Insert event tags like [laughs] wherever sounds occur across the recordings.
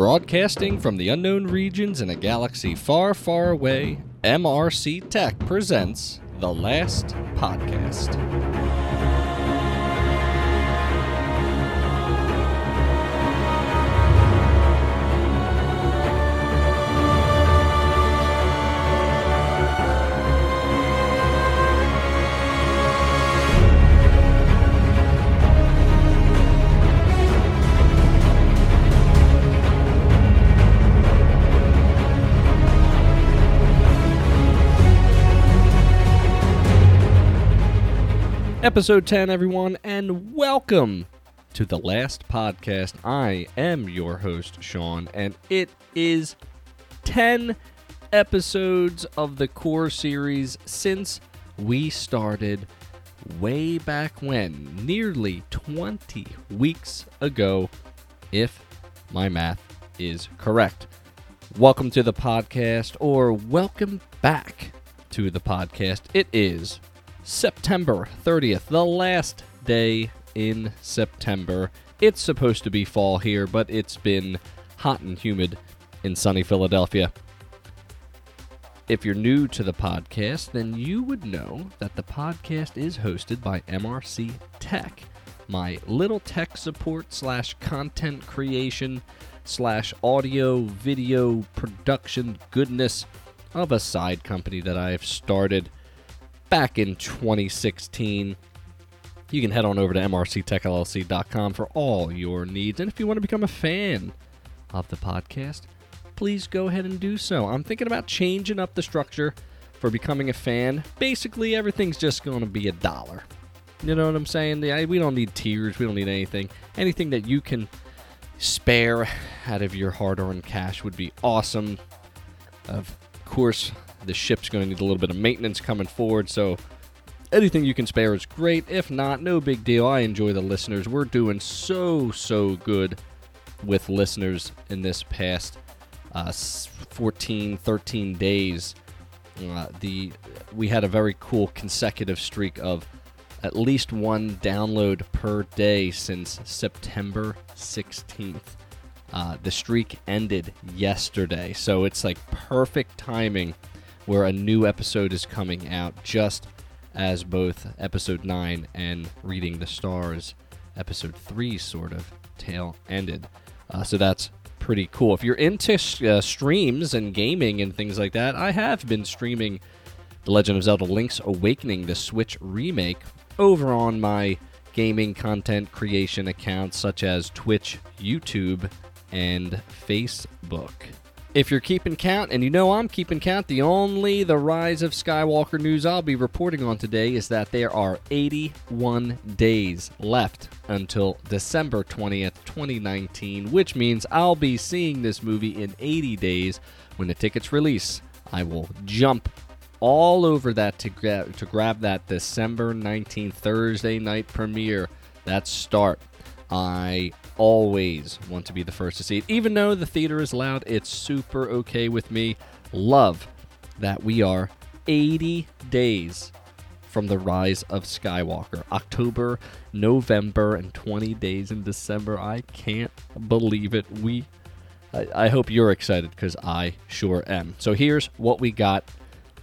Broadcasting from the unknown regions in a galaxy far, far away, MRC Tech presents The Last Podcast. Episode 10, everyone, and welcome to the last podcast. I am your host, Sean, and it is 10 episodes of the core series since we started way back when, nearly 20 weeks ago, if my math is correct. Welcome to the podcast, or welcome back to the podcast. It is September 30th, the last day in September. It's supposed to be fall here, but it's been hot and humid in sunny Philadelphia. If you're new to the podcast, then you would know that the podcast is hosted by MRC Tech, my little tech support slash content creation slash audio video production goodness of a side company that I've started back in 2016. You can head on over to mrctechllc.com for all your needs. And if you want to become a fan of the podcast, please go ahead and do so. I'm thinking about changing up the structure for becoming a fan. Basically, everything's just going to be a dollar. You know what I'm saying? We don't need tiers, we don't need anything. Anything that you can spare out of your hard earned cash would be awesome. Of course, the ship's going to need a little bit of maintenance coming forward, so anything you can spare is great. If not, no big deal. I enjoy the listeners. We're doing so, so good with listeners in this past uh, 14, 13 days. Uh, the we had a very cool consecutive streak of at least one download per day since September 16th. Uh, the streak ended yesterday, so it's like perfect timing where a new episode is coming out just as both episode 9 and Reading the Stars episode 3 sort of tail ended. Uh, so that's pretty cool. If you're into uh, streams and gaming and things like that, I have been streaming The Legend of Zelda Link's Awakening, the Switch remake, over on my gaming content creation accounts such as Twitch, YouTube, and Facebook. If you're keeping count, and you know I'm keeping count, the only The Rise of Skywalker news I'll be reporting on today is that there are 81 days left until December 20th, 2019, which means I'll be seeing this movie in 80 days when the tickets release. I will jump all over that to, gra- to grab that December 19th, Thursday night premiere. That start. I always want to be the first to see it. Even though the theater is loud, it's super okay with me. Love that we are 80 days from the rise of Skywalker. October, November, and 20 days in December. I can't believe it. We I, I hope you're excited because I sure am. So here's what we got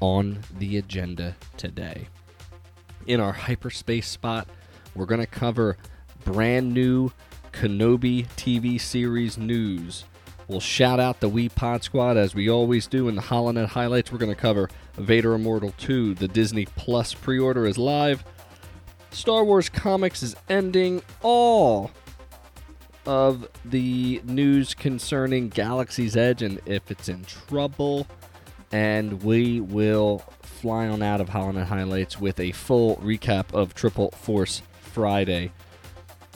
on the agenda today. In our hyperspace spot, we're to cover brand new Kenobi TV series news. We'll shout out the Wee Pod Squad as we always do in the HoloNet highlights. We're going to cover Vader Immortal 2. The Disney Plus pre order is live. Star Wars Comics is ending all of the news concerning Galaxy's Edge and if it's in trouble. And we will fly on out of HoloNet highlights with a full recap of Triple Force Friday.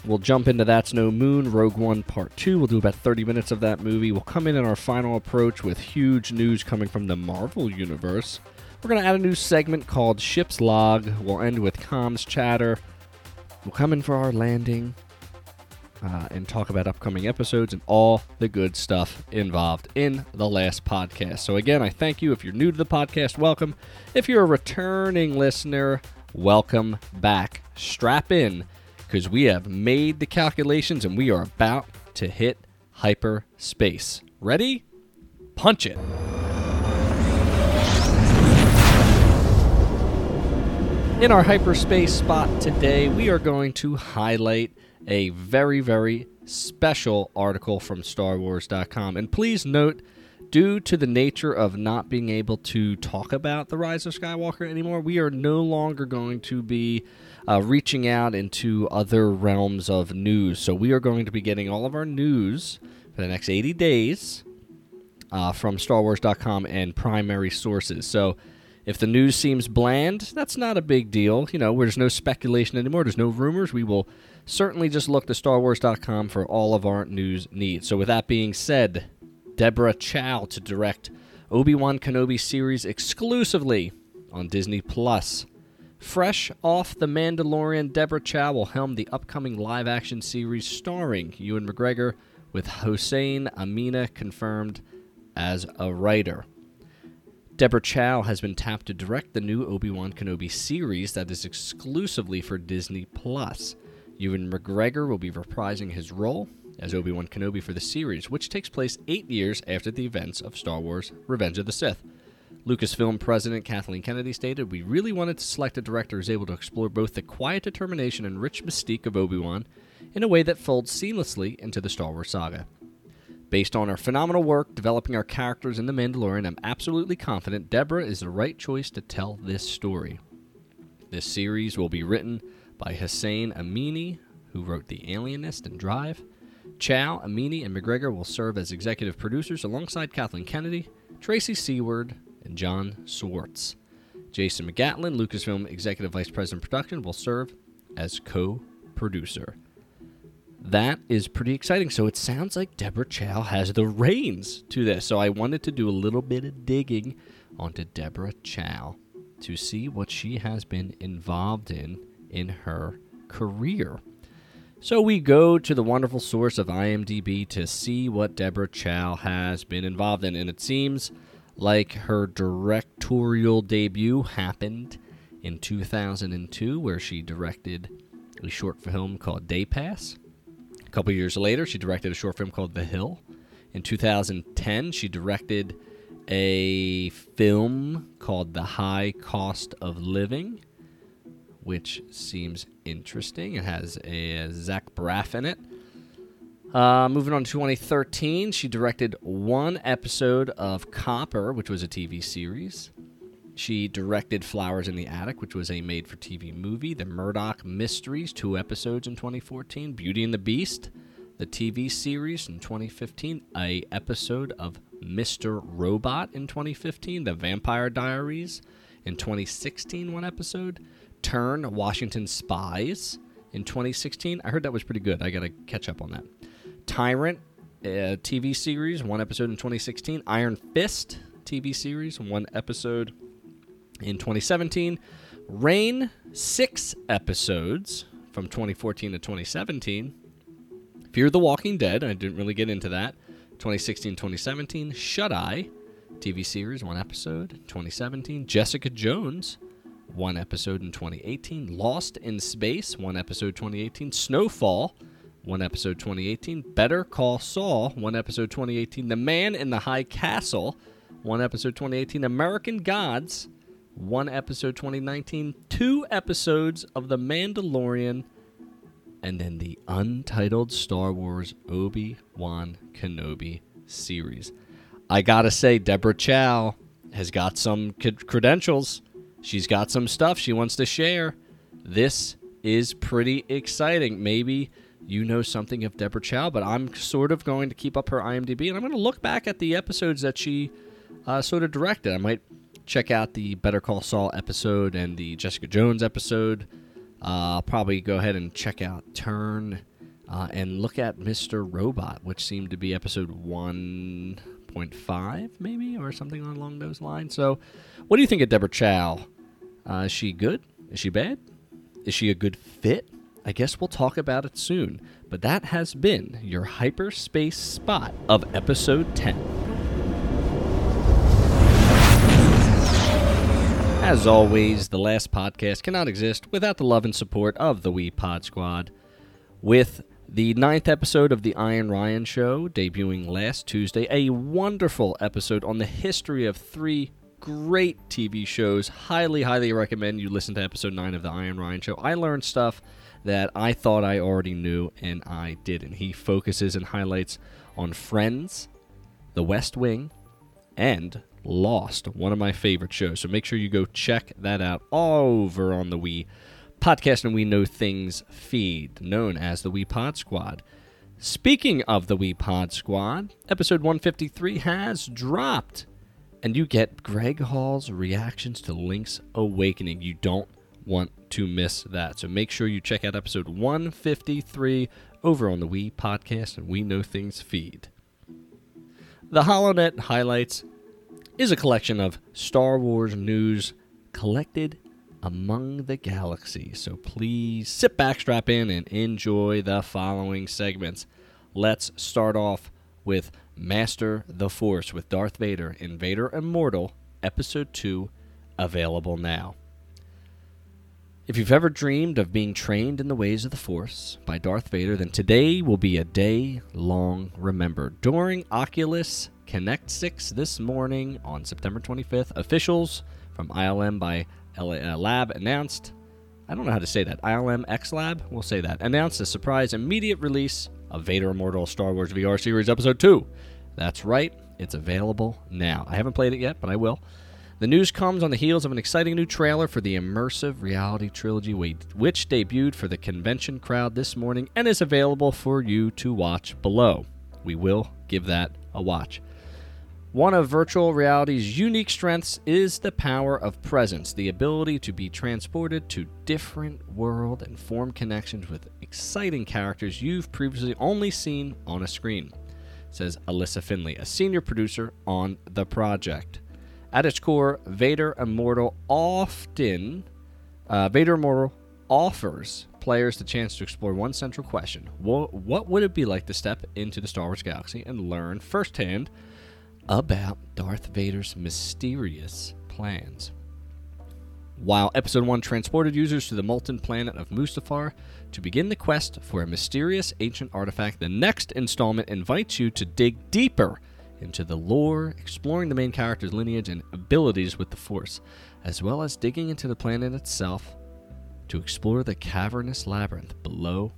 We'll jump into That's No Moon, Rogue One Part 2. We'll do about 30 minutes of that movie. We'll come in in our final approach with huge news coming from the Marvel Universe. We're going to add a new segment called Ship's Log. We'll end with comms chatter. We'll come in for our landing uh, and talk about upcoming episodes and all the good stuff involved in the last podcast. So, again, I thank you. If you're new to the podcast, welcome. If you're a returning listener, welcome back. Strap in because we have made the calculations and we are about to hit hyperspace. Ready? Punch it. In our hyperspace spot today, we are going to highlight a very, very special article from StarWars.com. And please note, due to the nature of not being able to talk about The Rise of Skywalker anymore, we are no longer going to be uh, reaching out into other realms of news. So we are going to be getting all of our news for the next 80 days uh, from StarWars.com and primary sources. So if the news seems bland, that's not a big deal. You know, there's no speculation anymore, there's no rumors. We will certainly just look to StarWars.com for all of our news needs. So, with that being said, Deborah Chow to direct Obi Wan Kenobi series exclusively on Disney Plus. Fresh off The Mandalorian, Deborah Chow will helm the upcoming live action series starring Ewan McGregor, with Hossein Amini confirmed as a writer. Deborah Chow has been tapped to direct the new Obi-Wan Kenobi series that is exclusively for Disney Plus. Ewan McGregor will be reprising his role as Obi-Wan Kenobi for the series, which takes place 8 years after the events of Star Wars: Revenge of the Sith. Lucasfilm president Kathleen Kennedy stated, "We really wanted to select a director who's able to explore both the quiet determination and rich mystique of Obi-Wan in a way that folds seamlessly into the Star Wars saga." Based on our phenomenal work developing our characters in The Mandalorian, I'm absolutely confident Deborah is the right choice to tell this story. This series will be written by Hossein Amini, who wrote The Alienist and Drive. Chow, Amini, and McGregor will serve as executive producers alongside Kathleen Kennedy, Tracy Seaward, and John Swartz. Jason McGatlin, Lucasfilm Executive Vice President Production, will serve as co producer that is pretty exciting. So it sounds like Deborah Chow has the reins to this. So I wanted to do a little bit of digging onto Deborah Chow to see what she has been involved in in her career. So we go to the wonderful source of IMDb to see what Deborah Chow has been involved in. And it seems like her directorial debut happened in 2002, where she directed a short film called Day Pass. A couple years later, she directed a short film called The Hill. In 2010, she directed a film called The High Cost of Living, which seems interesting. It has a Zach Braff in it. Uh, moving on to 2013, she directed one episode of Copper, which was a TV series. She directed Flowers in the Attic, which was a made for TV movie, The Murdoch Mysteries, two episodes in 2014, Beauty and the Beast, the TV series in 2015, a episode of Mr. Robot in 2015, The Vampire Diaries in 2016, one episode, Turn Washington Spies in 2016. I heard that was pretty good. I got to catch up on that. Tyrant uh, TV series, one episode in 2016. Iron Fist TV series, one episode in 2017. Reign, six episodes from 2014 to 2017. Fear the Walking Dead, I didn't really get into that. 2016 2017. Shut Eye, TV series, one episode. 2017. Jessica Jones, one episode in 2018. Lost in Space, one episode 2018. Snowfall, one episode 2018. Better Call Saul, one episode 2018. The Man in the High Castle, one episode 2018. American Gods, one episode 2019, two episodes of The Mandalorian, and then the untitled Star Wars Obi Wan Kenobi series. I gotta say, Deborah Chow has got some credentials. She's got some stuff she wants to share. This is pretty exciting. Maybe you know something of Deborah Chow, but I'm sort of going to keep up her IMDb and I'm going to look back at the episodes that she uh, sort of directed. I might check out the Better Call Saul episode and the Jessica Jones episode. Uh, I'll probably go ahead and check out Turn uh, and look at Mr. Robot, which seemed to be episode 1.5, maybe, or something along those lines. So, what do you think of Deborah Chow? Uh, is she good? Is she bad? Is she a good fit? I guess we'll talk about it soon. But that has been your hyperspace spot of episode 10. As always, the last podcast cannot exist without the love and support of the Wee Pod Squad. With The ninth episode of The Iron Ryan Show, debuting last Tuesday. A wonderful episode on the history of three great TV shows. Highly, highly recommend you listen to episode 9 of The Iron Ryan Show. I learned stuff that I thought I already knew, and I didn't. He focuses and highlights on Friends, The West Wing, and Lost, one of my favorite shows. So make sure you go check that out over on the We Podcast and We Know Things feed, known as the We Pod Squad. Speaking of the We Pod Squad, episode 153 has dropped, and you get Greg Hall's reactions to Link's Awakening. You don't want to miss that. So make sure you check out episode 153 over on the We Podcast and We Know Things feed. The HoloNet Highlights is a collection of Star Wars news collected among the galaxy. So please sit back, strap in, and enjoy the following segments. Let's start off with Master the Force with Darth Vader in Vader Immortal, Episode 2, available now. If you've ever dreamed of being trained in the ways of the Force by Darth Vader, then today will be a day long remembered. During Oculus Connect 6 this morning on September 25th, officials from ILM by LA, uh, Lab announced, I don't know how to say that, ILM X Lab, we'll say that, announced a surprise immediate release of Vader Immortal Star Wars VR Series Episode 2. That's right, it's available now. I haven't played it yet, but I will. The news comes on the heels of an exciting new trailer for the immersive reality trilogy, which debuted for the convention crowd this morning and is available for you to watch below. We will give that a watch. One of virtual reality's unique strengths is the power of presence, the ability to be transported to different world and form connections with exciting characters you've previously only seen on a screen, says Alyssa Finley, a senior producer on the project. At its core, Vader Immortal often uh, Vader Immortal offers players the chance to explore one central question: what, what would it be like to step into the Star Wars galaxy and learn firsthand about Darth Vader's mysterious plans? While Episode 1 transported users to the molten planet of Mustafar to begin the quest for a mysterious ancient artifact, the next installment invites you to dig deeper into the lore, exploring the main character's lineage and abilities with the Force, as well as digging into the planet itself to explore the cavernous labyrinth below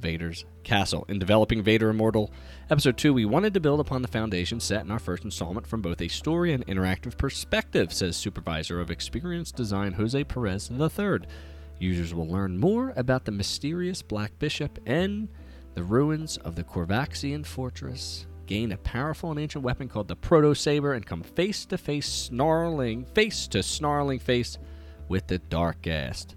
Vader's castle. In developing Vader Immortal Episode 2, we wanted to build upon the foundation set in our first installment from both a story and interactive perspective, says Supervisor of Experience Design Jose Perez III. Users will learn more about the mysterious Black Bishop and the ruins of the Corvaxian fortress, gain a powerful and ancient weapon called the Proto Saber, and come face to face, snarling, face to snarling face with the Dark Ghast.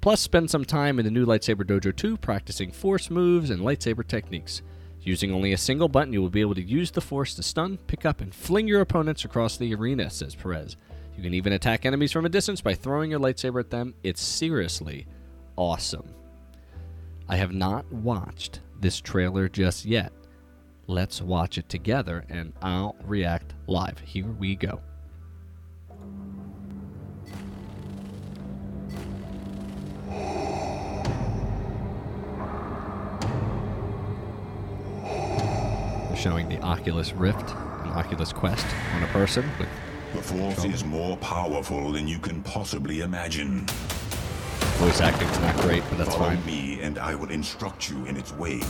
Plus, spend some time in the new Lightsaber Dojo 2 practicing Force moves and lightsaber techniques. Using only a single button, you will be able to use the Force to stun, pick up, and fling your opponents across the arena, says Perez. You can even attack enemies from a distance by throwing your lightsaber at them. It's seriously awesome. I have not watched this trailer just yet, Let's watch it together and I'll react live. Here we go. They're showing the Oculus Rift and Oculus Quest on a person with the Force is more powerful than you can possibly imagine. Voice acting's not great, but that's Follow fine. me, and I will instruct you in its ways.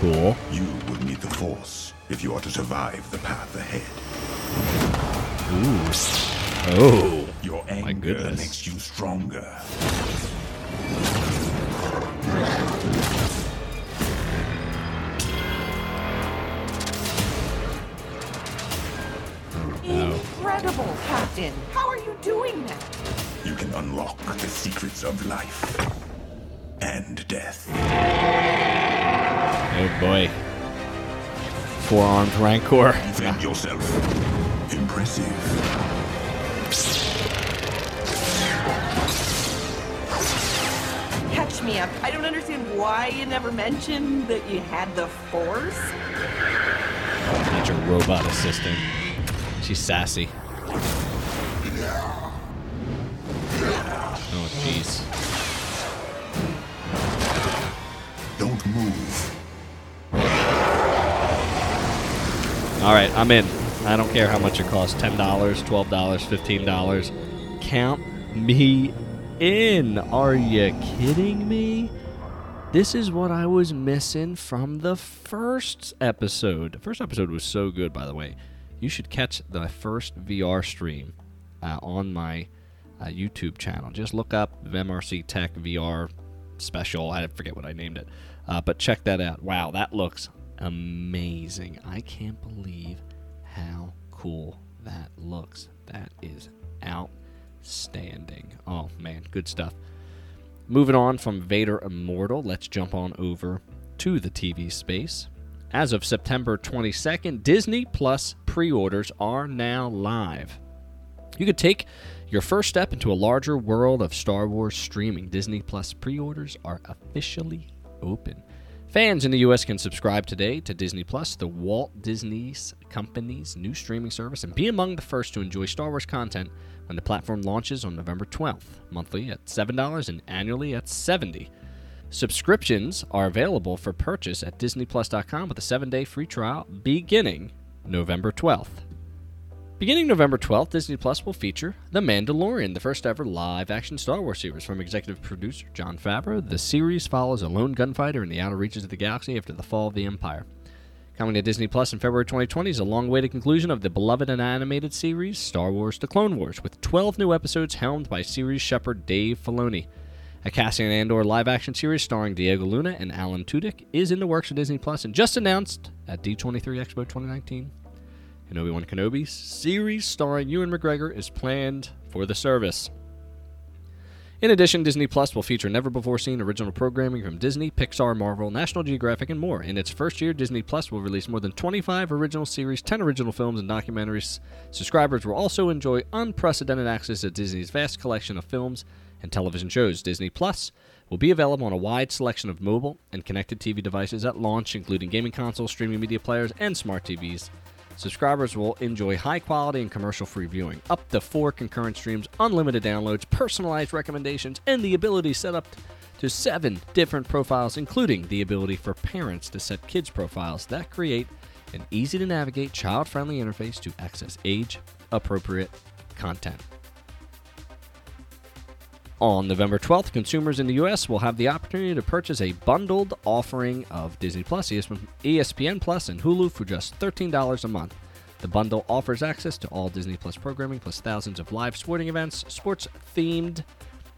Cool. You will need the Force if you are to survive the path ahead. Ooh. Oh. Your anger goodness. makes you stronger. Incredible, Captain! How are you doing that? You can unlock the secrets of life and death. Oh boy. Four armed Rancor. Defend [laughs] yourself. Impressive. Catch me up. I don't understand why you never mentioned that you had the Force. That's your robot assistant. She's sassy. Oh, jeez. Don't move. All right, I'm in. I don't care how much it costs $10, $12, $15. Count me in. Are you kidding me? This is what I was missing from the first episode. The first episode was so good, by the way. You should catch the first VR stream uh, on my uh, YouTube channel. Just look up MRC Tech VR special. I forget what I named it. Uh, but check that out. Wow, that looks amazing. I can't believe how cool that looks. That is outstanding. Oh, man, good stuff. Moving on from Vader Immortal, let's jump on over to the TV space. As of September 22nd, Disney Plus pre orders are now live. You could take your first step into a larger world of Star Wars streaming. Disney Plus pre orders are officially open. Fans in the U.S. can subscribe today to Disney Plus, the Walt Disney Company's new streaming service, and be among the first to enjoy Star Wars content when the platform launches on November 12th, monthly at $7 and annually at 70 Subscriptions are available for purchase at DisneyPlus.com with a seven day free trial beginning November 12th. Beginning November 12th, Disney Plus will feature The Mandalorian, the first ever live action Star Wars series from executive producer Jon Favreau. The series follows a lone gunfighter in the outer reaches of the galaxy after the fall of the Empire. Coming to Disney Plus in February 2020 is a long awaited conclusion of the beloved and animated series Star Wars The Clone Wars, with 12 new episodes helmed by series shepherd Dave Filoni. A Cassian Andor live action series starring Diego Luna and Alan Tudyk is in the works for Disney Plus and just announced at D23 Expo 2019. An Obi Wan Kenobi series starring Ewan McGregor is planned for the service. In addition, Disney Plus will feature never before seen original programming from Disney, Pixar, Marvel, National Geographic, and more. In its first year, Disney Plus will release more than 25 original series, 10 original films, and documentaries. Subscribers will also enjoy unprecedented access to Disney's vast collection of films and television shows. Disney Plus will be available on a wide selection of mobile and connected TV devices at launch, including gaming consoles, streaming media players, and smart TVs. Subscribers will enjoy high quality and commercial free viewing, up to four concurrent streams, unlimited downloads, personalized recommendations, and the ability set up to seven different profiles, including the ability for parents to set kids' profiles that create an easy to navigate, child friendly interface to access age appropriate content. On November 12th, consumers in the U.S. will have the opportunity to purchase a bundled offering of Disney Plus, ESPN Plus, and Hulu for just $13 a month. The bundle offers access to all Disney Plus programming, plus thousands of live sporting events, sports themed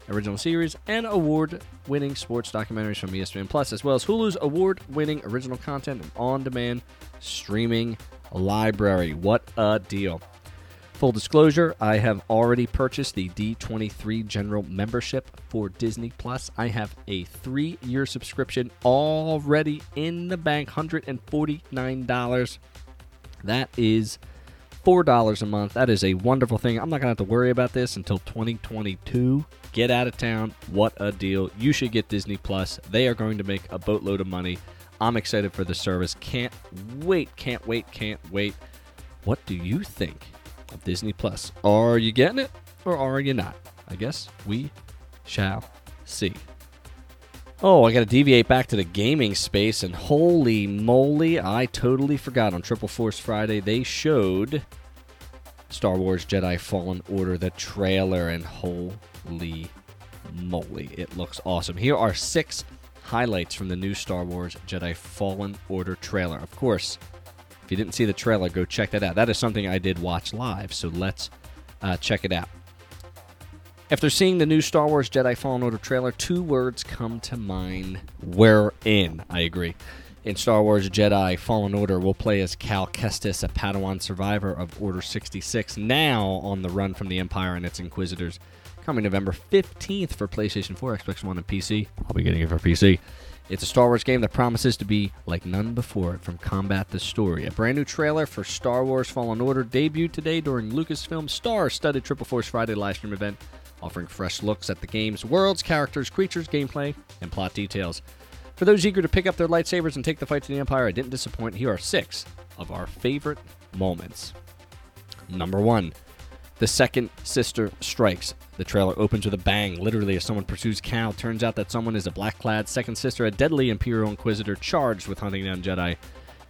original series, and award winning sports documentaries from ESPN Plus, as well as Hulu's award winning original content and on demand streaming library. What a deal! Full disclosure, I have already purchased the D23 General membership for Disney Plus. I have a three year subscription already in the bank, $149. That is $4 a month. That is a wonderful thing. I'm not going to have to worry about this until 2022. Get out of town. What a deal. You should get Disney Plus. They are going to make a boatload of money. I'm excited for the service. Can't wait, can't wait, can't wait. What do you think? Of Disney Plus. Are you getting it or are you not? I guess we shall see. Oh, I got to deviate back to the gaming space, and holy moly, I totally forgot on Triple Force Friday they showed Star Wars Jedi Fallen Order, the trailer, and holy moly, it looks awesome. Here are six highlights from the new Star Wars Jedi Fallen Order trailer. Of course, if you didn't see the trailer, go check that out. That is something I did watch live, so let's uh, check it out. After seeing the new Star Wars Jedi Fallen Order trailer, two words come to mind. We're in. I agree. In Star Wars Jedi Fallen Order, we'll play as Cal Kestis, a Padawan survivor of Order 66, now on the run from the Empire and its Inquisitors. Coming November 15th for PlayStation 4, Xbox One, and PC. I'll be getting it for PC. It's a Star Wars game that promises to be like none before it from combat to story. A brand new trailer for Star Wars Fallen Order debuted today during Lucasfilm's star studded Triple Force Friday livestream event, offering fresh looks at the game's worlds, characters, creatures, gameplay, and plot details. For those eager to pick up their lightsabers and take the fight to the Empire, I didn't disappoint. Here are six of our favorite moments. Number one, The second sister strikes. The trailer opens with a bang, literally as someone pursues Cal. Turns out that someone is a black-clad second sister, a deadly Imperial Inquisitor charged with hunting down Jedi.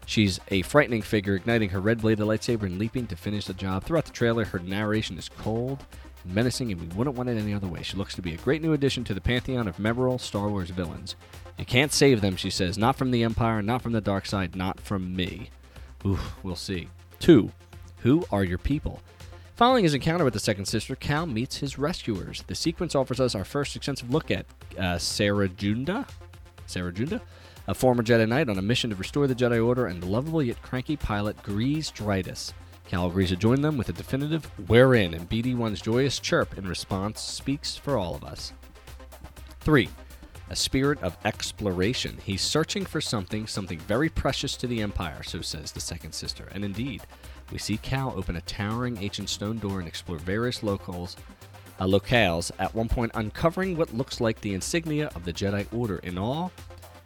She's a frightening figure, igniting her red-bladed lightsaber and leaping to finish the job. Throughout the trailer, her narration is cold, menacing, and we wouldn't want it any other way. She looks to be a great new addition to the pantheon of memorable Star Wars villains. You can't save them, she says. Not from the Empire, not from the dark side, not from me. Oof, we'll see. Two, who are your people? Following his encounter with the second sister, Cal meets his rescuers. The sequence offers us our first extensive look at uh, Cere Junda, Cere Junda, a former Jedi Knight on a mission to restore the Jedi Order, and the lovable yet cranky pilot Greez Dritus. Cal agrees to join them with a definitive "We're in," and BD1's joyous chirp in response speaks for all of us. Three, a spirit of exploration. He's searching for something, something very precious to the Empire, so says the second sister. And indeed, we see Cal open a towering ancient stone door and explore various locals, uh, locales, at one point uncovering what looks like the insignia of the Jedi Order. In all,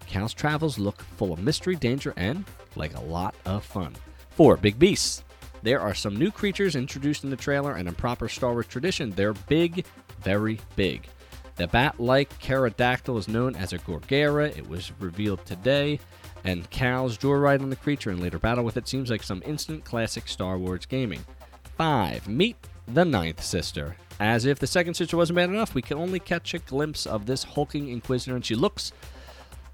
Cal's travels look full of mystery, danger, and like a lot of fun. Four, Big Beasts. There are some new creatures introduced in the trailer, and in proper Star Wars tradition, they're big, very big. The bat like pterodactyl is known as a Gorgara. It was revealed today, and Cal's joyride on the creature and later battle with it seems like some instant classic Star Wars gaming. 5. Meet the Ninth Sister. As if the second sister wasn't bad enough, we can only catch a glimpse of this hulking Inquisitor, and she looks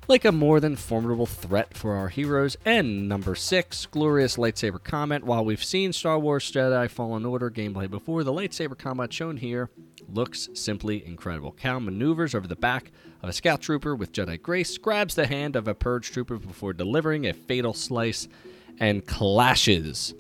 like a more than formidable threat for our heroes. And number six, glorious lightsaber combat. While we've seen Star Wars Jedi Fallen Order gameplay before, the lightsaber combat shown here looks simply incredible. Cal maneuvers over the back of a scout trooper with Jedi grace, grabs the hand of a purge trooper before delivering a fatal slice, and clashes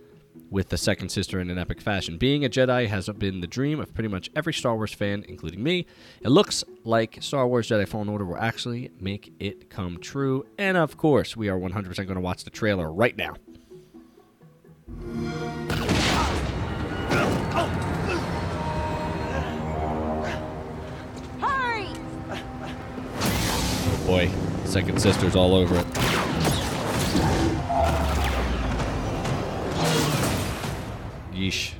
with the second sister in an epic fashion. Being a Jedi has been the dream of pretty much every Star Wars fan, including me. It looks like Star Wars Jedi Fallen Order will actually make it come true. And of course, we are 100% going to watch the trailer right now. Hurry! Oh boy, second sister's all over it. Yeesh.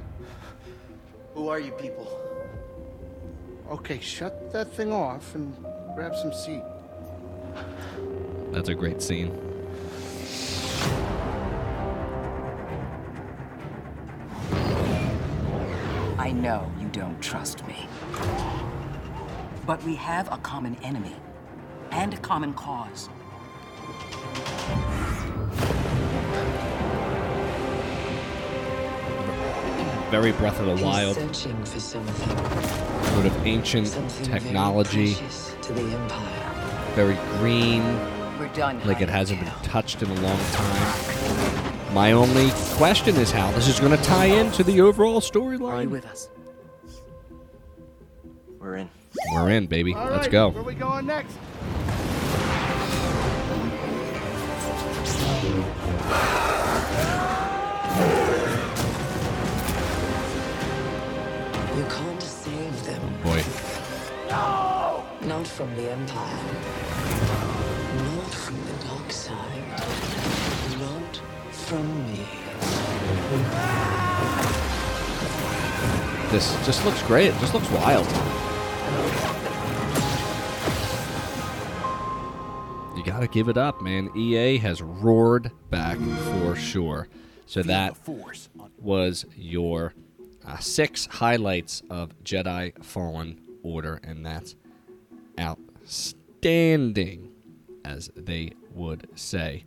Who are you people? Okay, shut that thing off and grab some seat. That's a great scene. I know you don't trust me. But we have a common enemy and a common cause. Very Breath of the Wild, searching sort of ancient Something technology, very to the Empire. very green, We're done. like it hasn't been touched in a long time. My only question is how this is going to tie into the overall storyline. with us? We're in. We're in, baby. All Let's right, go. Where we going next? Save them. Boy, Not from the Empire. Not from the dark side. Not from me. this just looks great. It just looks wild. You got to give it up, man. EA has roared back for sure. So that was your uh, six highlights of Jedi Fallen Order, and that's outstanding, as they would say.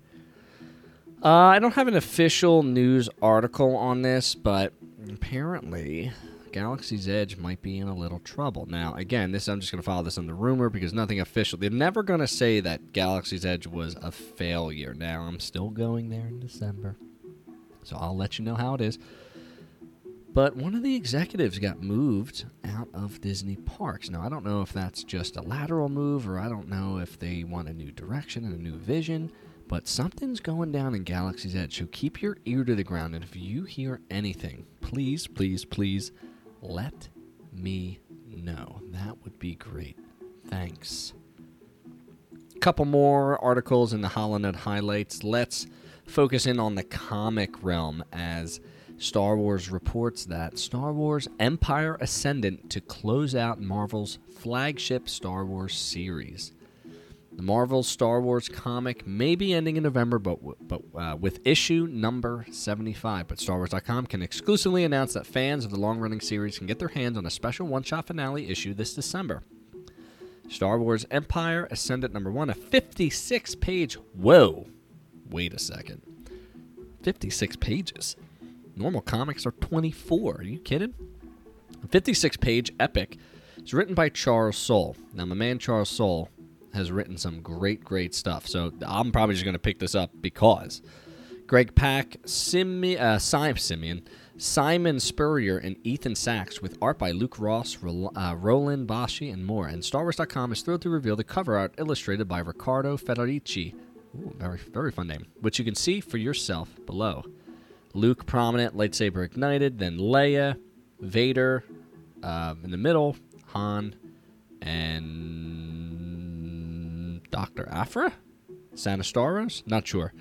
Uh, I don't have an official news article on this, but apparently Galaxy's Edge might be in a little trouble. Now, again, this I'm just going to follow this on the rumor because nothing official. They're never going to say that Galaxy's Edge was a failure. Now, I'm still going there in December. So I'll let you know how it is. But one of the executives got moved out of Disney parks. Now, I don't know if that's just a lateral move or I don't know if they want a new direction and a new vision, but something's going down in Galaxy's Edge. So keep your ear to the ground. And if you hear anything, please, please, please let me know. That would be great. Thanks. Couple more articles in the HoloNet highlights. Let's focus in on the comic realm as Star Wars reports that Star Wars Empire Ascendant to close out Marvel's flagship Star Wars series. The Marvel Star Wars comic may be ending in November, but but uh, with issue number 75. But StarWars.com can exclusively announce that fans of the long-running series can get their hands on a special one-shot finale issue this December. Star Wars Empire Ascendant number one, a 56-page. Whoa, wait a second, 56 pages. Normal comics are 24. Are you kidding? A 56-page epic is written by Charles Soule. Now, my man Charles Soule has written some great, great stuff. So I'm probably just going to pick this up because Greg Pak, Simi, uh, Simon Simeon, Simon Spurrier, and Ethan Sachs, with art by Luke Ross, Ro- uh, Roland Boschi, and more. And StarWars.com is thrilled to reveal the cover art illustrated by Riccardo Federici. Ooh, very, very fun name. Which you can see for yourself below. Luke prominent, lightsaber ignited, then Leia, Vader um, in the middle, Han, and Dr. Aphra? Santa Starros? Not sure.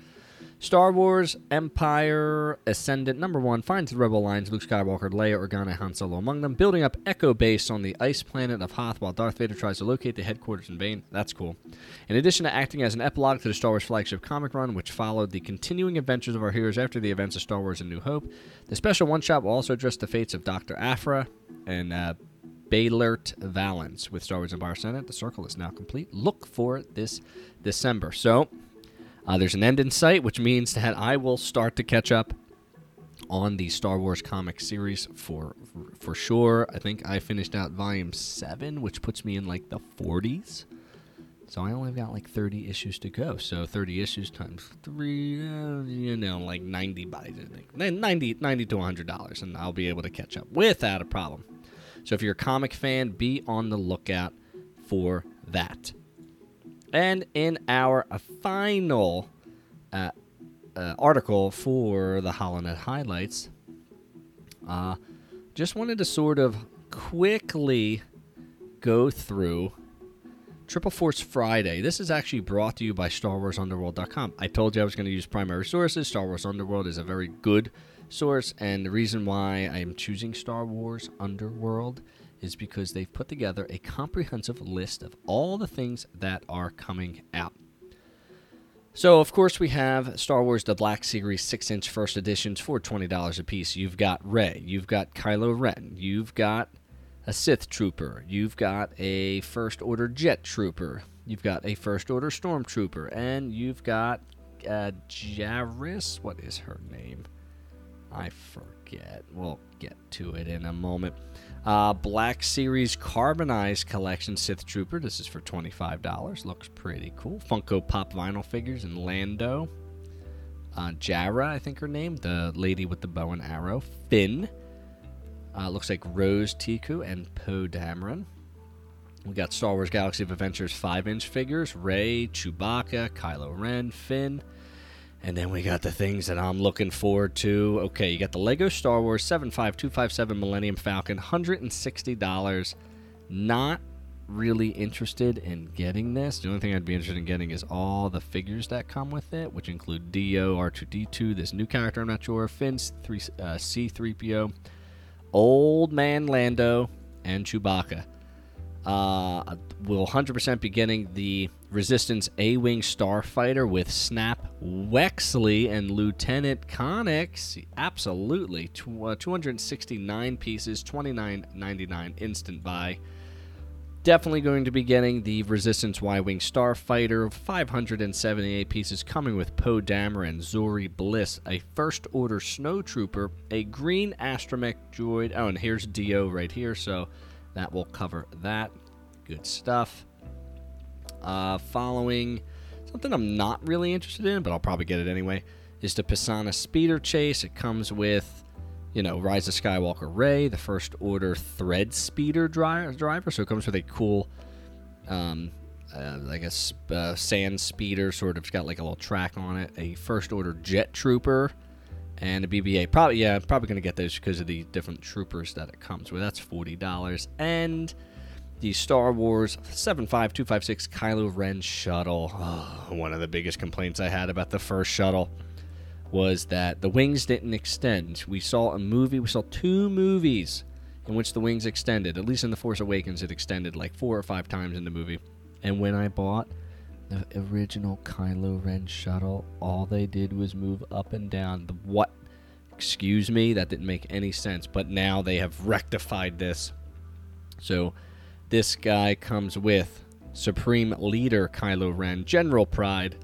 Star Wars Empire Ascendant number one finds the Rebel Alliance, Luke Skywalker, Leia, Organa, Han Solo among them, building up Echo Base on the ice planet of Hoth while Darth Vader tries to locate the headquarters in vain. That's cool. In addition to acting as an epilogue to the Star Wars flagship comic run, which followed the continuing adventures of our heroes after the events of Star Wars A New Hope, the special one shot will also address the fates of Dr. Aphra and uh, Beilert Valance with Star Wars Empire Ascendant. The circle is now complete. Look for it this December. So, uh, there's an end in sight, which means that I will start to catch up on the Star Wars comic series for for sure. I think I finished out volume seven, which puts me in like the 40s. So I only got like 30 issues to go. So 30 issues times three, uh, you know, like 90 by 90, 90 to 100 dollars, and I'll be able to catch up without a problem. So if you're a comic fan, be on the lookout for that. And in our uh, final uh, uh, article for the HoloNet highlights, uh, just wanted to sort of quickly go through Triple Force Friday. This is actually brought to you by StarWarsUnderworld.com. I told you I was going to use primary sources. Star Wars Underworld is a very good source, and the reason why I am choosing Star Wars Underworld is because they've put together a comprehensive list of all the things that are coming out. So, of course, we have Star Wars The Black Series 6 inch first editions for $20 a piece. You've got Rey, you've got Kylo Ren, you've got a Sith Trooper, you've got a First Order Jet Trooper, you've got a First Order Stormtrooper, and you've got uh, Jaris. What is her name? I forget. We'll get to it in a moment. Uh, Black Series Carbonized Collection Sith Trooper. This is for $25. Looks pretty cool. Funko Pop vinyl figures and Lando. Uh, Jara, I think her name. The lady with the bow and arrow. Finn. Uh, looks like Rose Tico and Poe Dameron. We got Star Wars Galaxy of Adventures 5 inch figures Rey, Chewbacca, Kylo Ren, Finn. And then we got the things that I'm looking forward to. Okay, you got the Lego Star Wars 75257 Millennium Falcon, $160. Not really interested in getting this. The only thing I'd be interested in getting is all the figures that come with it, which include Dio, R2D2, this new character I'm not sure, Finn, 3, uh, C3PO, Old Man Lando, and Chewbacca. Uh, we'll 100% be getting the Resistance A Wing Starfighter with Snap Wexley and Lieutenant Connix. Absolutely. Uh, 269 pieces, 29.99 instant buy. Definitely going to be getting the Resistance Y Wing Starfighter, 578 pieces, coming with Poe Dameron, Zorii Bliss, a First Order Snowtrooper, a Green Astromech Droid. Oh, and here's Dio right here, so that will cover that. Good stuff. Uh, following something I'm not really interested in, but I'll probably get it anyway, is the Pasaana Speeder Chase. It comes with, you know, Rise of Skywalker Rey, the First Order Treadspeeder dri- driver. So it comes with a cool, um, uh, like a s- uh, sand speeder, sort of. It's got like a little track on it. A First Order Jet Trooper and a BB-8. Probably, yeah, I'm probably gonna get those because of the different troopers that it comes with. That's forty dollars, and the Star Wars 75256 Kylo Ren shuttle. Oh, [sighs] one of the biggest complaints I had about the first shuttle was that the wings didn't extend. We saw a movie, we saw two movies in which the wings extended. At least in The Force Awakens, it extended like four or five times in the movie. And when I bought the original Kylo Ren shuttle, all they did was move up and down. The what? Excuse me, that didn't make any sense. But now they have rectified this. So this guy comes with Supreme Leader Kylo Ren, General Pryde,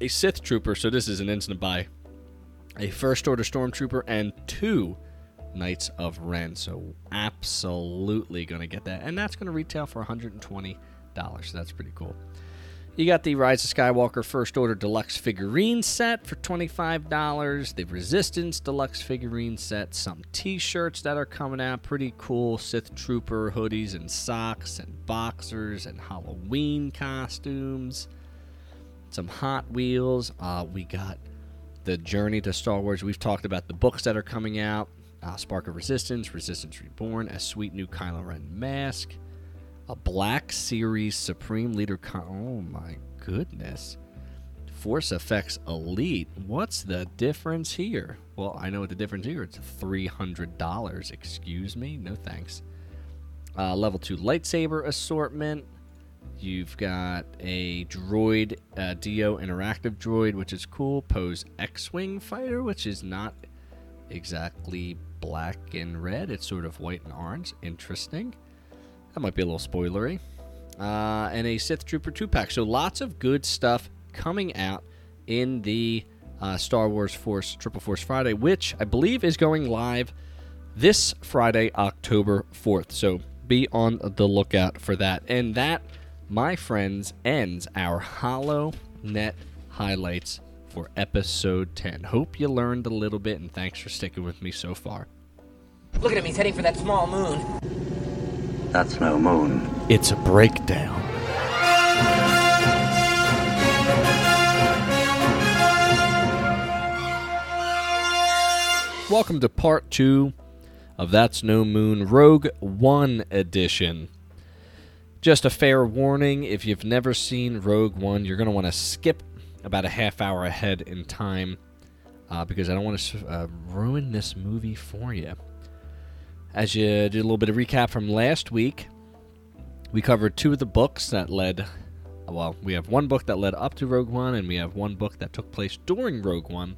a Sith Trooper, so this is an instant buy, a First Order Stormtrooper, and two Knights of Ren. So absolutely going to get that. And that's going to retail for $120. So that's pretty cool. You got the Rise of Skywalker First Order Deluxe figurine set for $25. The Resistance Deluxe figurine set. Some t shirts that are coming out. Pretty cool Sith Trooper hoodies and socks and boxers and Halloween costumes. Some Hot Wheels. Uh, we got the Journey to Star Wars. We've talked about the books that are coming out. Uh, Spark of Resistance, Resistance Reborn, a sweet new Kylo Ren mask a Black Series Supreme Leader. Con- oh my goodness. Force FX Elite. What's the difference here? Well, I know what the difference here. It's $300. Excuse me? No thanks. Uh, level 2 lightsaber assortment. You've got a droid, uh, D-O interactive droid, which is cool. Poe's X Wing fighter, which is not exactly black and red. It's sort of white and orange. Interesting. That might be a little spoilery. Uh, and a Sith Trooper 2 pack. So lots of good stuff coming out in the uh, Star Wars Force Triple Force Friday, which I believe is going live this Friday, October 4th. So be on the lookout for that. And that, my friends, ends our Hollow Net highlights for episode 10. Hope you learned a little bit, and thanks for sticking with me so far. Look at him, he's heading for that small moon. That's no moon. It's a breakdown. Welcome to part two of That's No Moon Rogue One edition. Just a fair warning if you've never seen Rogue One, you're going to want to skip about a half hour ahead in time uh, because I don't want to uh, ruin this movie for you. As you did a little bit of recap from last week, we covered two of the books that led. Well, we have one book that led up to Rogue One, and we have one book that took place during Rogue One.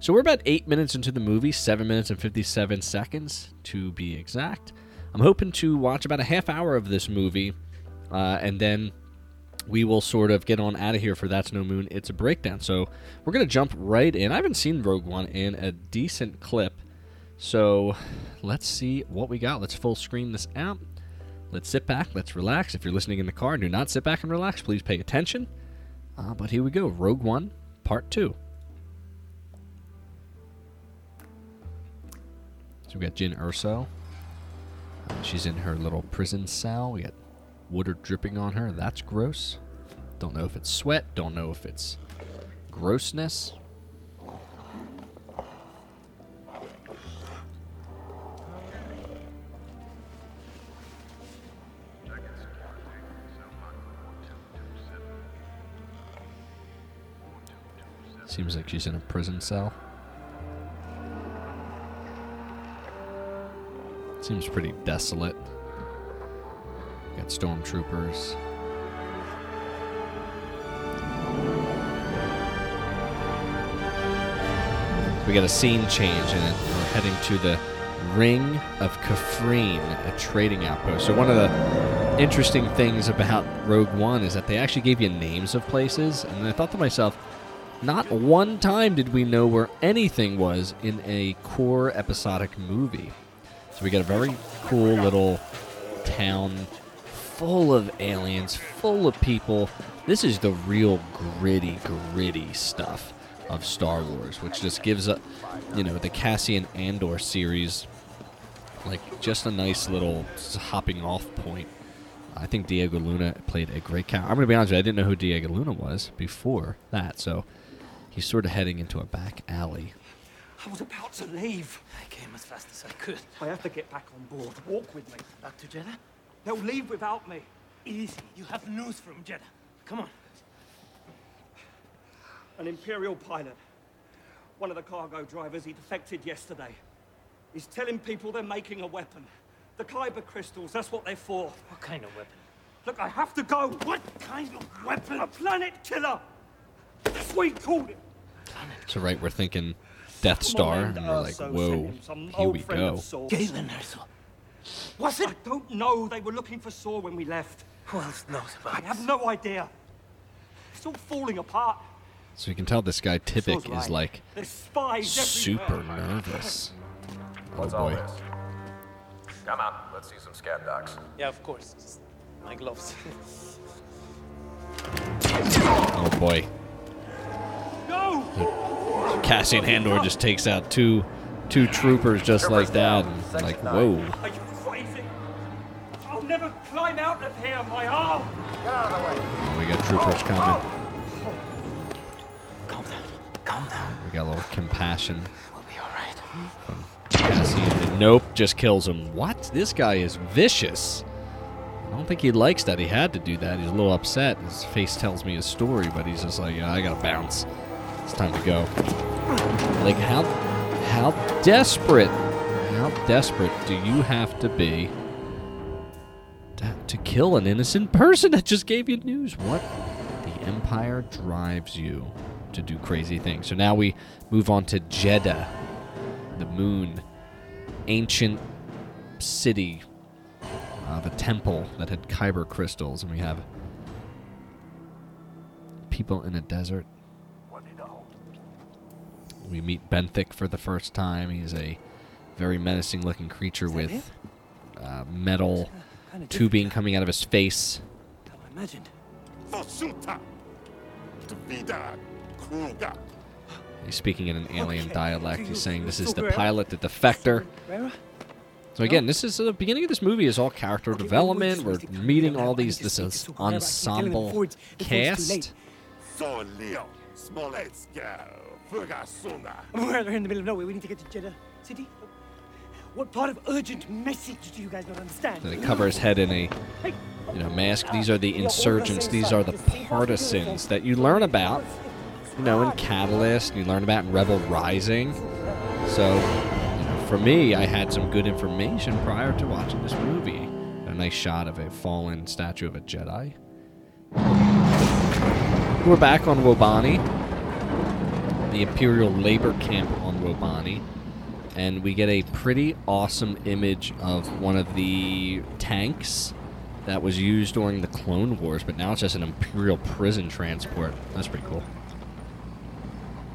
So we're about eight minutes into the movie, seven minutes and 57 seconds to be exact. I'm hoping to watch about a half hour of this movie, uh, and then we will sort of get on out of here for That's No Moon. It's a breakdown. So we're going to jump right in. I haven't seen Rogue One in a decent clip. So let's see what we got. Let's full screen this out. Let's sit back. Let's relax. If you're listening in the car, do not sit back and relax. Please pay attention. Uh, but here we go Rogue One, Part 2. So we got Jyn Erso. Uh, she's in her little prison cell. We got water dripping on her. That's gross. Don't know if it's sweat. Don't know if it's grossness. Seems like she's in a prison cell. Seems pretty desolate. Got stormtroopers. We got a scene change and. We're heading to the Ring of Kafrene, a trading outpost. So one of the interesting things about Rogue One is that they actually gave you names of places, and I thought to myself, not one time did we know where anything was in a core episodic movie. So we got a very cool little town full of aliens, full of people. This is the real gritty, gritty stuff of Star Wars, which just gives a, you know, the Cassian Andor series, like just a nice little hopping off point. I think Diego Luna played a great character. I'm going to be honest with you, I didn't know who Diego Luna was before that, so he's sort of heading into a back alley. I was about to leave. I came as fast as I could. I have to get back on board. Walk with me. Back to Jedha? They'll leave without me. Easy. You have news from Jedha. Come on. An Imperial pilot One of the cargo drivers, he defected yesterday. He's telling people they're making a weapon. The Kyber crystals, that's what they're for. What kind of weapon? Look, I have to go. What kind of weapon? A planet killer. That's what he called it. So right, we're thinking Death Star, and we're oh, like, whoa, here we go. Galen Erso. Was it? I don't know. They were looking for Saw when we left. Who else knows about I have no idea. It's all falling apart. So you can tell this guy Tippett is like super everywhere. nervous. Oh What's all boy. this? Come on, let's see some scan docs. Yeah, of course. Just my gloves. Oh boy. No! Cassian Andor just takes out two two troopers just like that. And like, whoa. Are you crazy? I'll never climb out of here. My arm. Oh, we got troopers oh, coming. Oh. Calm down. Calm down. We got a little compassion. We'll be all right. Cassian, and nope, just kills him. What? This guy is vicious. I don't think he likes that. He had to do that. He's a little upset. His face tells me his story, but he's just like, yeah, I gotta bounce. It's time to go. Like how how desperate how desperate do you have to be to, to kill an innocent person [laughs] that just gave you news? What the Empire drives you to do crazy things. So now we move on to Jedha, the moon, ancient city of a temple that had kyber crystals, and we have people in a desert. We meet Benthic for the first time. He's a very menacing looking creature with uh, metal tubing coming out of his face. I imagined. Forsuta! Vida Kruga! He's speaking in an alien dialect. He's saying this is the pilot, the defector. So again, this is the beginning of this movie is all character development. We're meeting all these this is ensemble cast. So Leo, Smolenska, Fugasuna. We're in the middle of nowhere. We need to get to Jedha City. What part of urgent message do you guys not understand? So they cover his head in a you know mask. These are the insurgents. These are the partisans that you learn about. You know, in Catalyst, you learn about in Rebel Rising. So, you know, for me, I had some good information prior to watching this movie. A nice shot of a fallen statue of a Jedi. We're back on Wobani, the Imperial labor camp on Wobani, and we get a pretty awesome image of one of the tanks that was used during the Clone Wars, but now it's just an Imperial prison transport. That's pretty cool.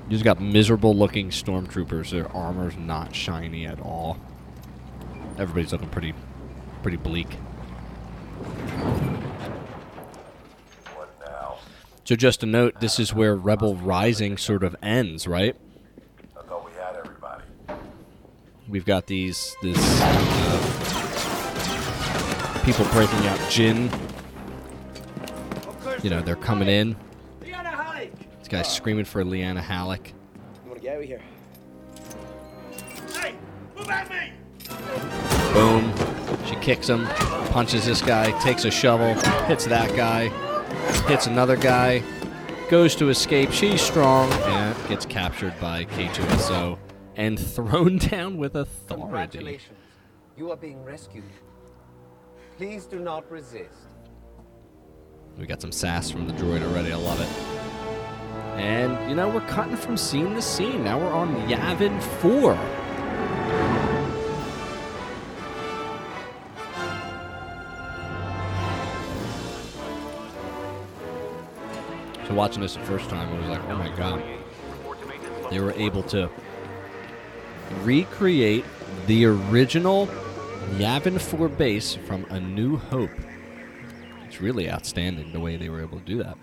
You just got miserable looking stormtroopers. Their armor's not shiny at all. Everybody's looking pretty pretty bleak. What now? So just a note, this is where Rebel Rising sort of ends, right? I thought we had everybody. We've got these this uh, people breaking out Jyn. You know, they're coming in. Liana Hallik! This guy's screaming for Liana Hallik. You want to get out of here? Hey, move at me! Boom. She kicks him, punches this guy, takes a shovel, hits that guy, hits another guy, goes to escape. She's strong and gets captured by K2SO and [laughs] thrown down with authority. Congratulations. You are being rescued. Please do not resist. We got some sass from the droid already. I love it. And, you know, we're cutting from scene to scene. Now we're on Yavin 4. So watching this the first time, I was like, oh my god. They were able to recreate the original Yavin 4 base from A New Hope. It's really outstanding the way they were able to do that.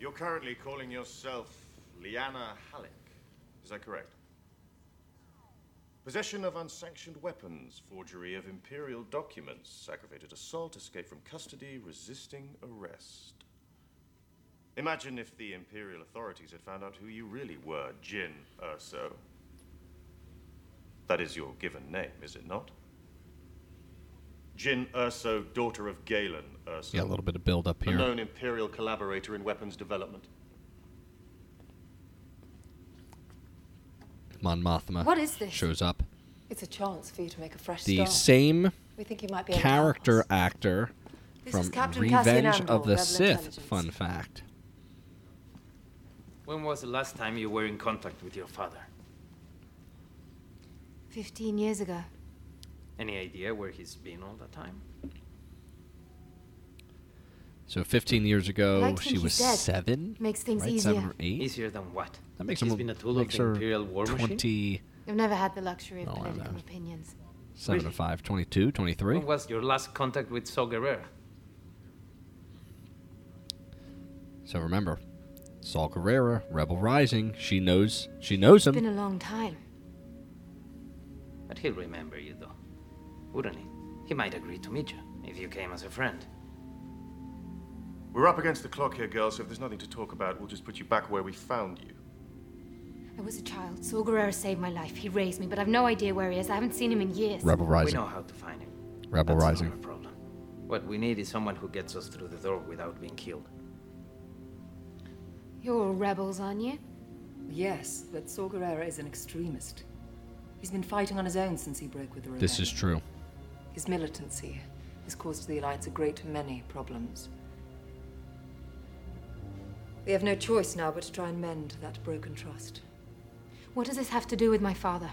You're currently calling yourself Liana Hallik. Is that correct? Possession of unsanctioned weapons, forgery of imperial documents, aggravated assault, escape from custody, resisting arrest. Imagine if the imperial authorities had found out who you really were, Jyn Erso. That is your given name, is it not? Jyn Erso, daughter of Galen Erso. Yeah, a little bit of build up here. A here. known imperial collaborator in weapons development. Mon Mothma What is this? shows up. It's a chance for you to make a fresh The start. same We think you might be able to character actor This is from Captain Cassian Revenge Andor, of the Rebel Sith. Intelligence. Fun fact. When was the last time you were in contact with your father? Fifteen years ago. Any idea where he's been all that time? So 15 years ago, like she was dead. seven. Makes things right? easier. Seven or eight. Easier than what? That makes He's him been a tool of the her Imperial War Machine? 20, I've never had the luxury of I political know. opinions. 7 to 5, 22, 23. When was your last contact with Saw Gerrera? So remember, Saw Gerrera, Rebel Rising. She knows. She knows It's him. been a long time. But he'll remember you, though. Wouldn't he? He might agree to meet you if you came as a friend. We're up against the clock here, girls, so if there's nothing to talk about, we'll just put you back where we found you. I was a child. Saw Gerrera saved my life. He raised me, but I've no idea where he is. I haven't seen him in years. Rebel Rising. We know how to find him. Rebel That's Rising. Not a problem. What we need is someone who gets us through the door without being killed. You're all rebels, aren't you? Yes, but Saw Gerrera is an extremist. He's been fighting on his own since he broke with the This is true. His militancy has caused the Alliance a great many problems. We have no choice now but to try and mend that broken trust. What does this have to do with my father?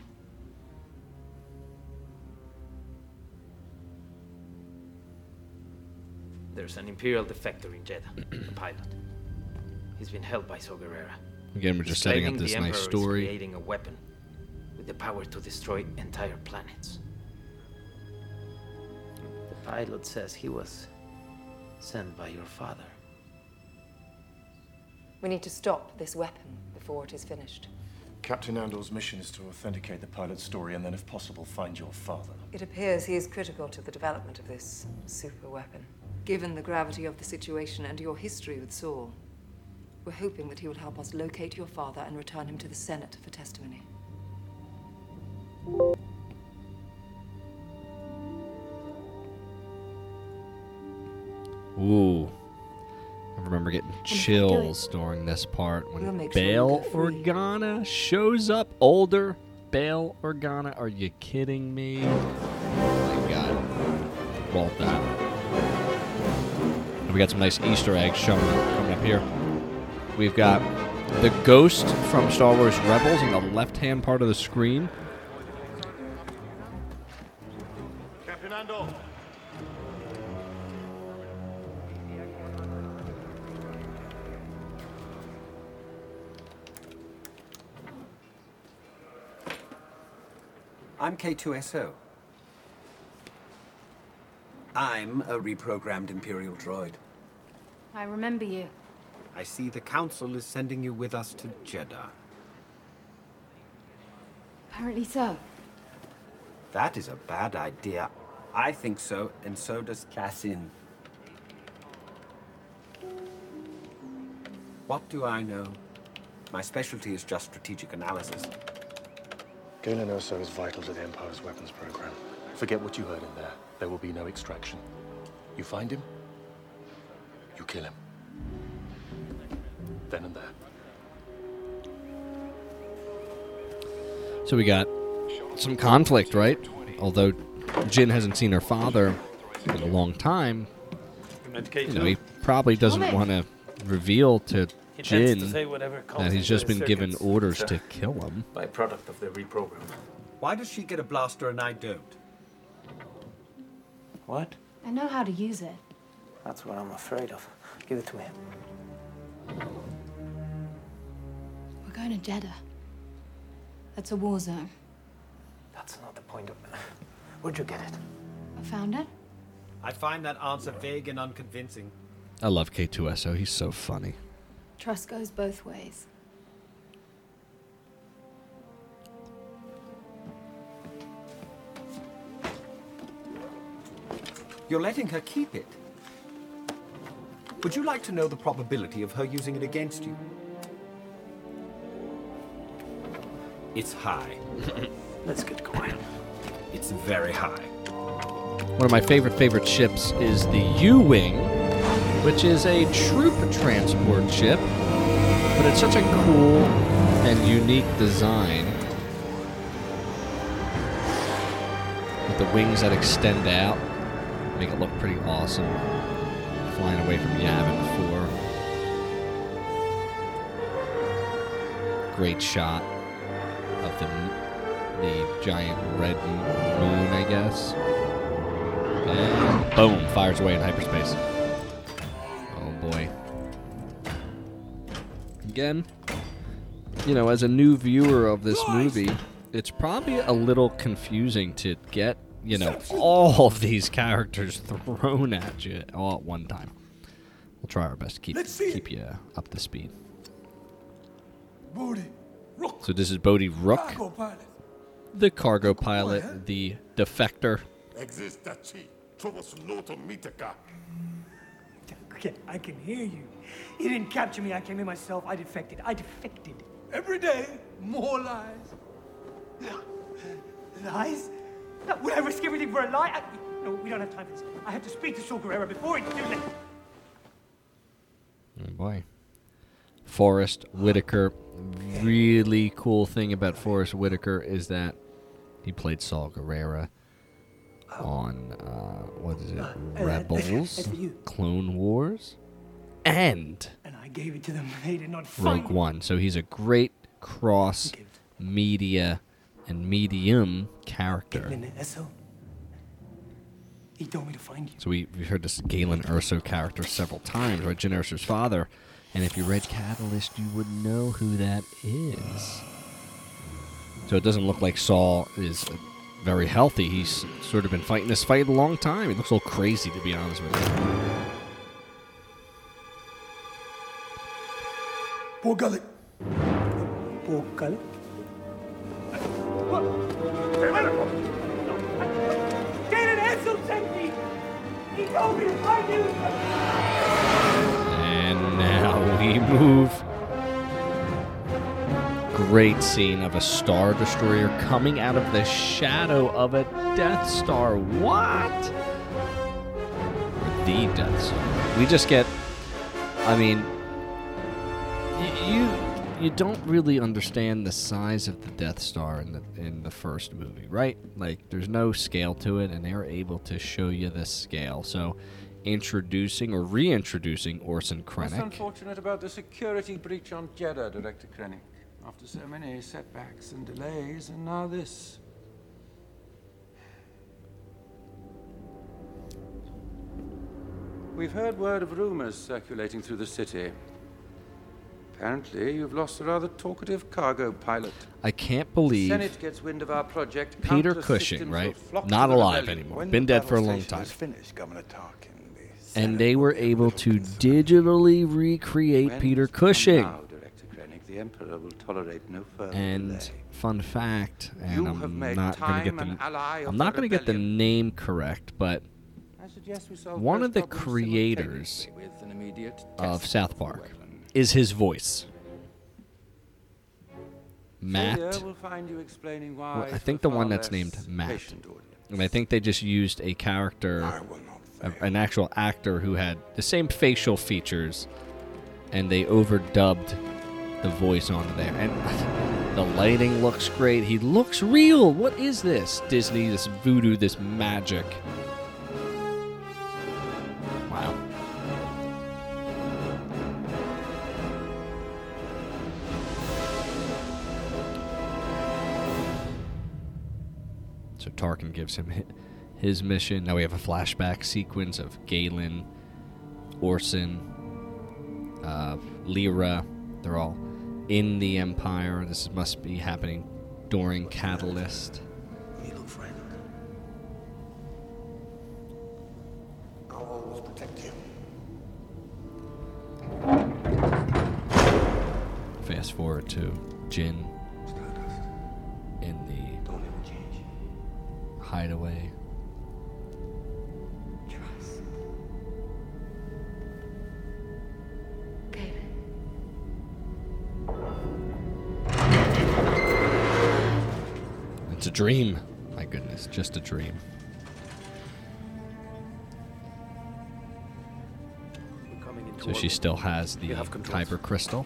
There's an Imperial defector in Jedha, a [clears throat] pilot. He's been held by Saw Again, we're He's just setting up claiming this the nice Emperor is story. creating a weapon with the power to destroy entire planets. The pilot says he was sent by your father. We need to stop this weapon before it is finished. Captain Andor's mission is to authenticate the pilot's story and then, if possible, find your father. It appears he is critical to the development of this super weapon. Given the gravity of the situation and your history with Saw, we're hoping that he will help us locate your father and return him to the Senate for testimony. Ooh. Remember getting chills during this part when We'll make sure Bail. Organa shows up. Older Bail Organa. Are you kidding me? Oh my god. Well done. Uh, and we got some nice Easter eggs showing up, coming up here. We've got the ghost from Star Wars Rebels in the left hand part of the screen. K2SO. I'm a reprogrammed Imperial droid. I remember you. I see the Council is sending you with us to Jedha. Apparently so. That is a bad idea. I think so, and so does Cassian. What do I know? My specialty is just strategic analysis. Galen Erso is vital to the Empire's weapons program. Forget what you heard in there. There will be no extraction. You find him, you kill him. Then and there. So we got some conflict, right? Although Jyn hasn't seen her father in a long time, you know, he probably doesn't want to reveal to He tends to Jyn say whatever that he's just been given orders to kill him. Byproduct of the reprogram. Why does she get a blaster and I don't? What? I know how to use it. That's what I'm afraid of. Give it to him. We're going to Jedha. That's a war zone. That's not the point of. Where'd you get it? I found it. I find that answer vague and unconvincing. I love K2SO. He's so funny. Trust goes both ways. You're letting her keep it. Would you like to know the probability of her using it against you? It's high. Let's get going. It's very high. One of my favorite favorite ships is the U-wing, which is a troop transport ship, but it's such a cool and unique design. With the wings that extend out, make it look pretty awesome. Flying away from Yavin 4. Great shot of the, the giant red moon, I guess. And boom, fires away in hyperspace. Again, you know, as a new viewer of this movie, it's probably a little confusing to get, you know, all of these characters [laughs] thrown at you all at one time. We'll try our best to keep keep you up to speed. Bodhi, So this is Bodhi Rook, cargo pilot. the cargo pilot, the defector. Okay, I can hear you. You didn't capture me. I came in myself. I defected. I defected. Every day, more lies. Lies? No, would I risk everything for a lie? I, no, we don't have time for this. I have to speak to Saw Gerrera before he can do that. Oh boy. Forest Whitaker. Really cool thing about Forest Whitaker is that he played Saw Gerrera on uh, what is it? Rebels, that's. Clone Wars, and And I gave it to them. [laughs] They did not Rogue One. So he's a great cross media and medium character. He told me to find you. So we, we heard this Galen Erso character several times, right? Erso's father. And if you read Catalyst, you would know who that is. So it doesn't look like Saw is uh, very healthy. He's sort of been fighting this fight a long time. He looks a little crazy, to be honest with you. Bor Gullet. Bor Gullet. Great scene of a Star Destroyer coming out of the shadow of a Death Star. What? Or the Death Star. We just get. I mean, you you don't really understand the size of the Death Star in the in the first movie, right? Like, there's no scale to it, and they're able to show you the scale. So, introducing or reintroducing Orson Krennic. What's unfortunate about the security breach on Jedha, Director Krennic? After so many setbacks and delays, and now this. We've heard word of rumors circulating through the city. Apparently, you've lost a rather talkative cargo pilot. I can't believe Senate gets wind of our project. Peter Cushing, right? will flock to Not alive anymore. When Been dead for a long time. Finished, Governor Tarkin. and they were able to digitally recreate When Peter it's come Cushing. Now, Director Krennic, the Emperor will tolerate no further And delay. fun fact, and You I'm have made not going to get the an ally of I'm not going to get the name correct, but I suggest we solve one of the creators simultaneously with an immediate of South Park is his voice. Matt. Failure will find you explaining why Well, I think the one that's named Matt. And I think they just used a character, a- an actual actor who had the same facial features, and they overdubbed the voice onto there. And the lighting looks great. He looks real. What is this? Disney, this voodoo, this magic. Wow. So Tarkin gives him his mission. Now we have a flashback sequence of Galen, Orson, uh, Lyra. They're all in the Empire. This must be happening during Catalyst. You look friend. I'll always protect you. Fast forward to Jyn in the hideaway. Dream. My goodness, just a dream. So she still has the Kyber crystal.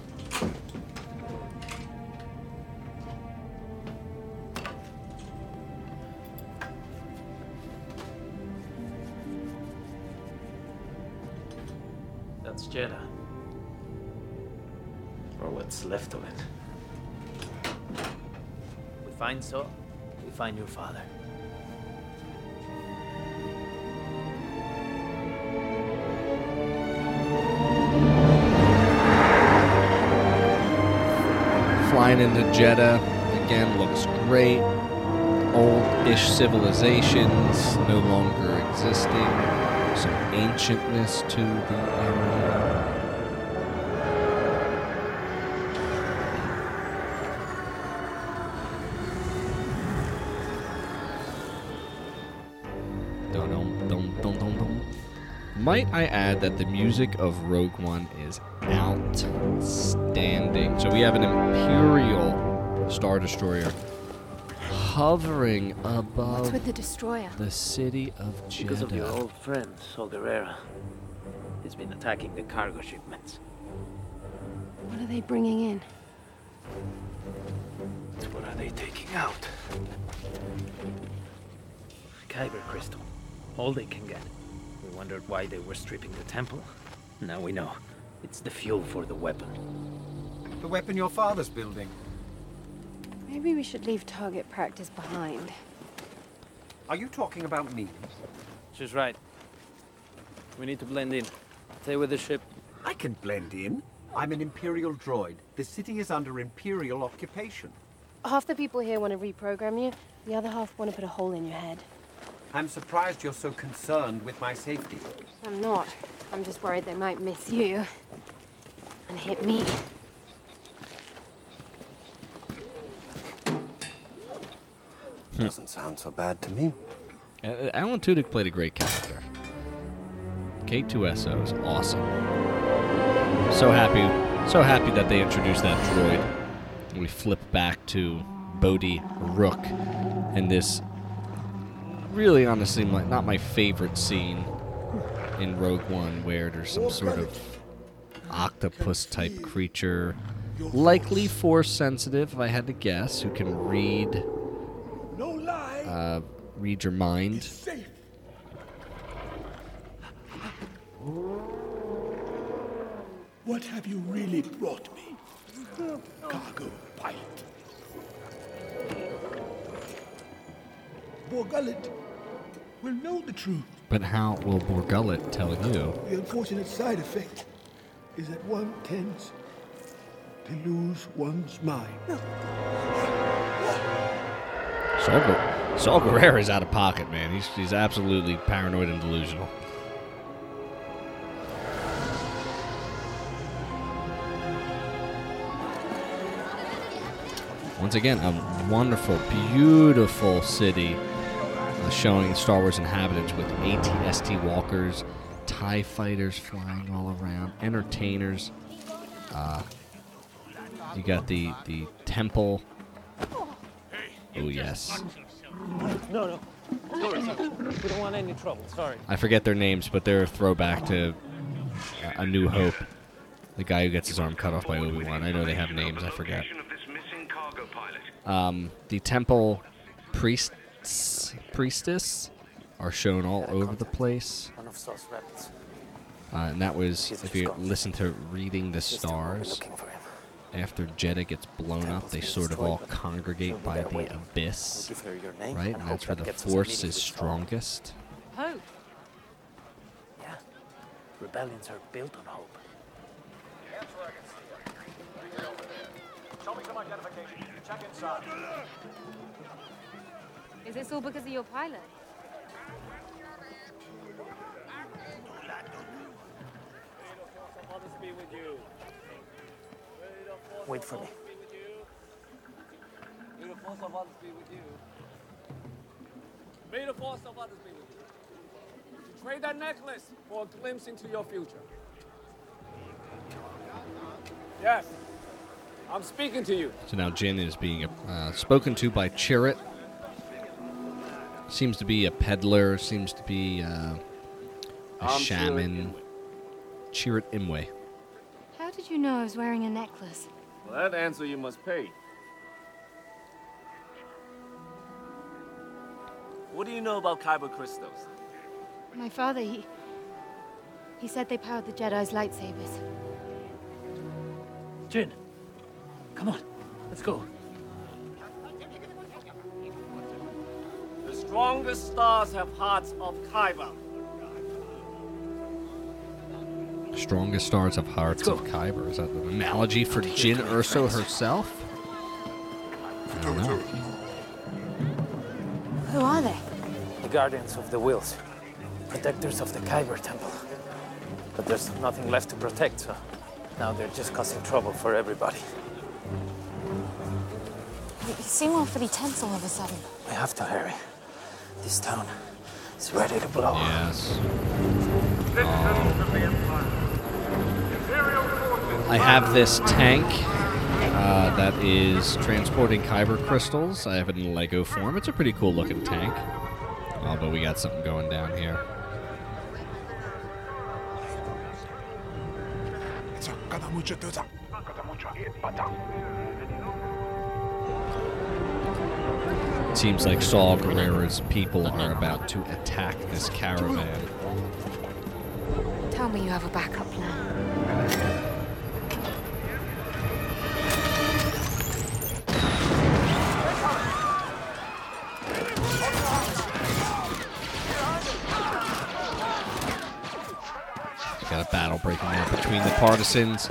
Find your father. Flying into Jedha again looks great. Old-ish civilizations no longer existing. Some ancientness to the area. Might I add that the music of Rogue One is outstanding. So we have an Imperial Star Destroyer hovering above What's with the destroyer? the city of Jedha. Because of your old friend, Saw Gerrera. He's been attacking the cargo shipments. What are they bringing in? What are they taking out? Kyber crystal. All they can get. We wondered why they were stripping the temple. Now we know. It's the fuel for the weapon. The weapon your father's building. Maybe we should leave target practice behind. Are you talking about me? She's right. We need to blend in. Stay with the ship. I can blend in. I'm an Imperial droid. The city is under Imperial occupation. Half the people here want to reprogram you, the other half want to put a hole in your head. I'm surprised you're so concerned with my safety. I'm not. I'm just worried they might miss you. And hit me. Doesn't sound so bad to me. Uh, Alan Tudyk played a great character. K2SO is awesome. So happy, so happy that they introduced that droid. We flip back to Bodhi Rook, and this really, honestly, my, not my favorite scene in Rogue One, where there's some sort of octopus-type creature, likely force sensitive, if I had to guess, who can read, uh, read your mind. What have you really brought me? Cargo pilot. Bor Gullet will know the truth. But how will Bor Gullet tell you? The unfortunate side effect is that one tends to lose one's mind. Saw, Gu- Saw Gerrera is out of pocket, man. He's, he's absolutely paranoid and delusional. Once again, a wonderful, beautiful city showing Star Wars inhabitants with ATST walkers, TIE fighters flying all around, entertainers. Uh, you got the, the temple. Oh, yes. No, no. We don't want any trouble. Sorry. I forget their names, but they're a throwback to uh, A New Hope. The guy who gets his arm cut off by Obi Wan. I know they have names. I forget. Um, the temple priests priestess are shown all over the place, One of Saw's rebels. uh, and that was if you listen to reading the Just who we're stars. looking for him. After Jedha gets blown up, they sort of all congregate by the abyss, Give her your name right? and And that's where the force is strongest. Hope. Yeah. Rebellions are built on hope. Show me some identification. Check inside. Is this all because of your pilot? Wait for me. May the force of others be with you. May the force of others be with you. Trade that necklace for a glimpse into your future? Yes. I'm speaking to you. So now Jyn is being uh, spoken to by Chirrut. Seems to be a peddler. Seems to be uh, a I'm Chirrut shaman. Chirrut Imwe. How did you know I was wearing a necklace? Well, that answer you must pay. What do you know about kyber crystals? My father, he. He said they powered the Jedi's lightsabers. Jyn, come on, let's go. Strongest stars have hearts of Kyber. Strongest stars have hearts of Kyber. Is that an analogy for Jyn Erso herself? I don't know. Who are they? The guardians of the Whills. Protectors of the Kyber Temple. But there's nothing left to protect, so now they're just causing trouble for everybody. You seem awfully tense all of a sudden. We have to, Harry. This town is ready to blow. Yes. I have this tank uh, that is transporting kyber crystals. I have it in Lego form. It's a pretty cool looking tank. Oh, but we got something going down here. It seems like Saw Gerrera's people are about to attack this caravan. Tell me you have a backup plan. Got a battle breaking out between the partisans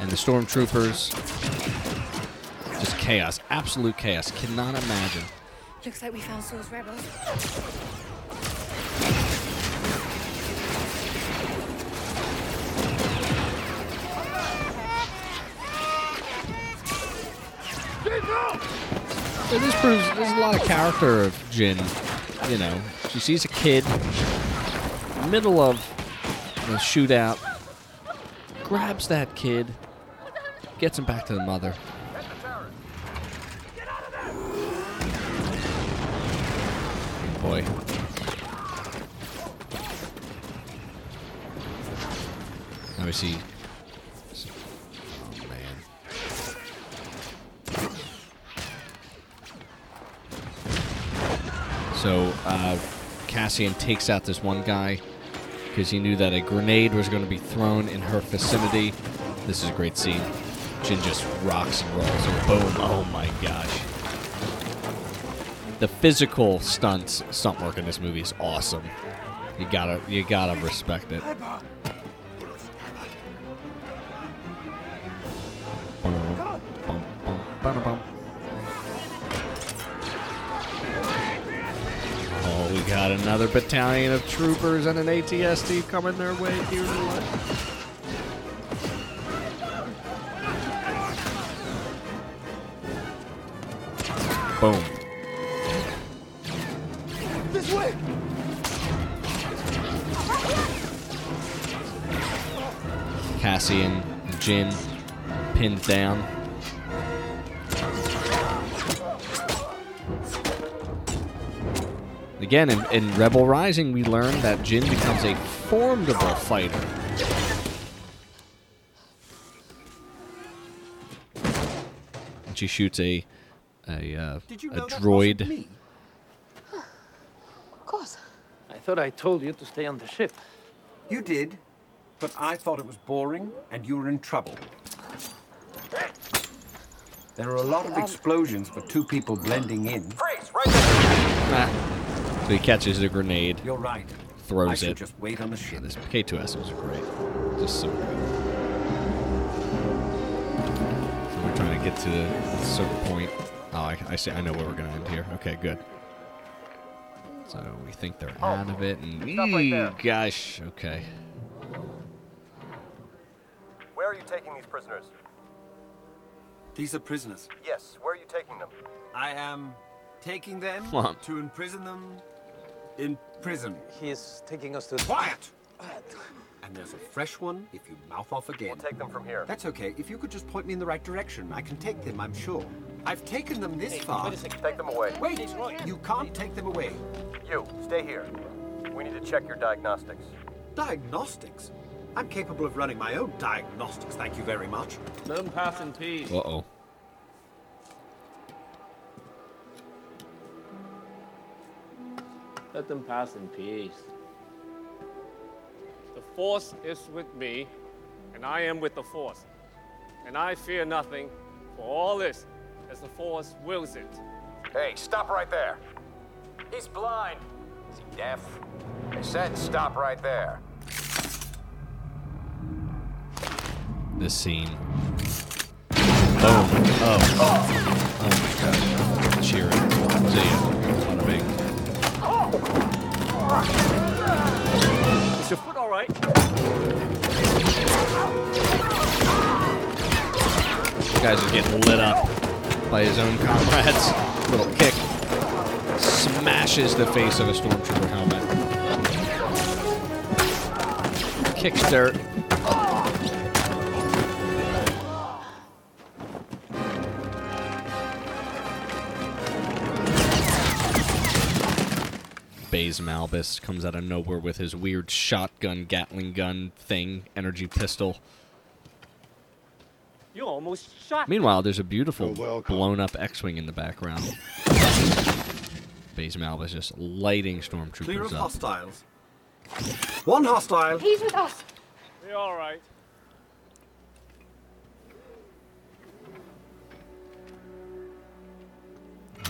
and the stormtroopers. Just chaos, absolute chaos. Cannot imagine. Looks like we found Saw's rebels. So this proves there's a lot of character of Jyn. You know, she sees a kid, middle of the shootout, grabs that kid, gets him back to the mother. Boy. We see. So uh, Cassian takes out this one guy because he knew that a grenade was going to be thrown in her vicinity. This is a great scene. Jyn just rocks and rolls and boom. Oh my gosh. The physical stunts, stunt work in this movie is awesome. You gotta, you gotta respect it. Oh, we got another battalion of troopers and an ATST coming their way here. Boom. Cassian Jyn pinned down. Again, in, in Rebel Rising, we learn that Jyn becomes a formidable fighter. And she shoots a a, uh, Did you a know that droid. wasn't me? Of course. I thought I told you to stay on the ship. You did, but I thought it was boring and you were in trouble. There are a lot of explosions for two people blending in. Ah. So he catches the grenade. You're right. Throws I it. just wait on the ship. This K2S was great. Just so good. So we're trying to get to a certain point. Oh, I, I see. I know where we're going to end here. Okay, good. So we think they're out of it, and Stop right there. Gosh, okay. Where are you taking these prisoners? These are prisoners. Yes, where are you taking them? I am taking them Come to imprison them in prison. He is taking us to. Quiet! And there's a fresh one if you mouth off again. We'll take them from here. That's okay. If you could just point me in the right direction, I can take them, I'm sure. I've taken them this far. Take them away. Wait! You can't take them away. You, stay here. We need to check your diagnostics. Diagnostics? I'm capable of running my own diagnostics, thank you very much. Let them pass in peace. Uh oh. Let them pass in peace. The Force is with me, and I am with the Force. And I fear nothing, for all this, as the Force wills it. Hey, stop right there. He's blind. Is he deaf? I said stop right there. This scene. Oh, oh, oh my gosh. Cheer it. See ya. Bada bing. Is your foot all right? Guy's are getting lit up by his own comrades. Little kick smashes the face of a stormtrooper helmet. Kicks dirt. Baze Malbus comes out of nowhere with his weird shotgun, Gatling gun thing, energy pistol. You almost shot Meanwhile, there's a beautiful blown up X-wing in the background. Baze Malbus just lighting stormtroopers Clear stormtroopers of up. hostiles. One hostile. He's with us. Be all right.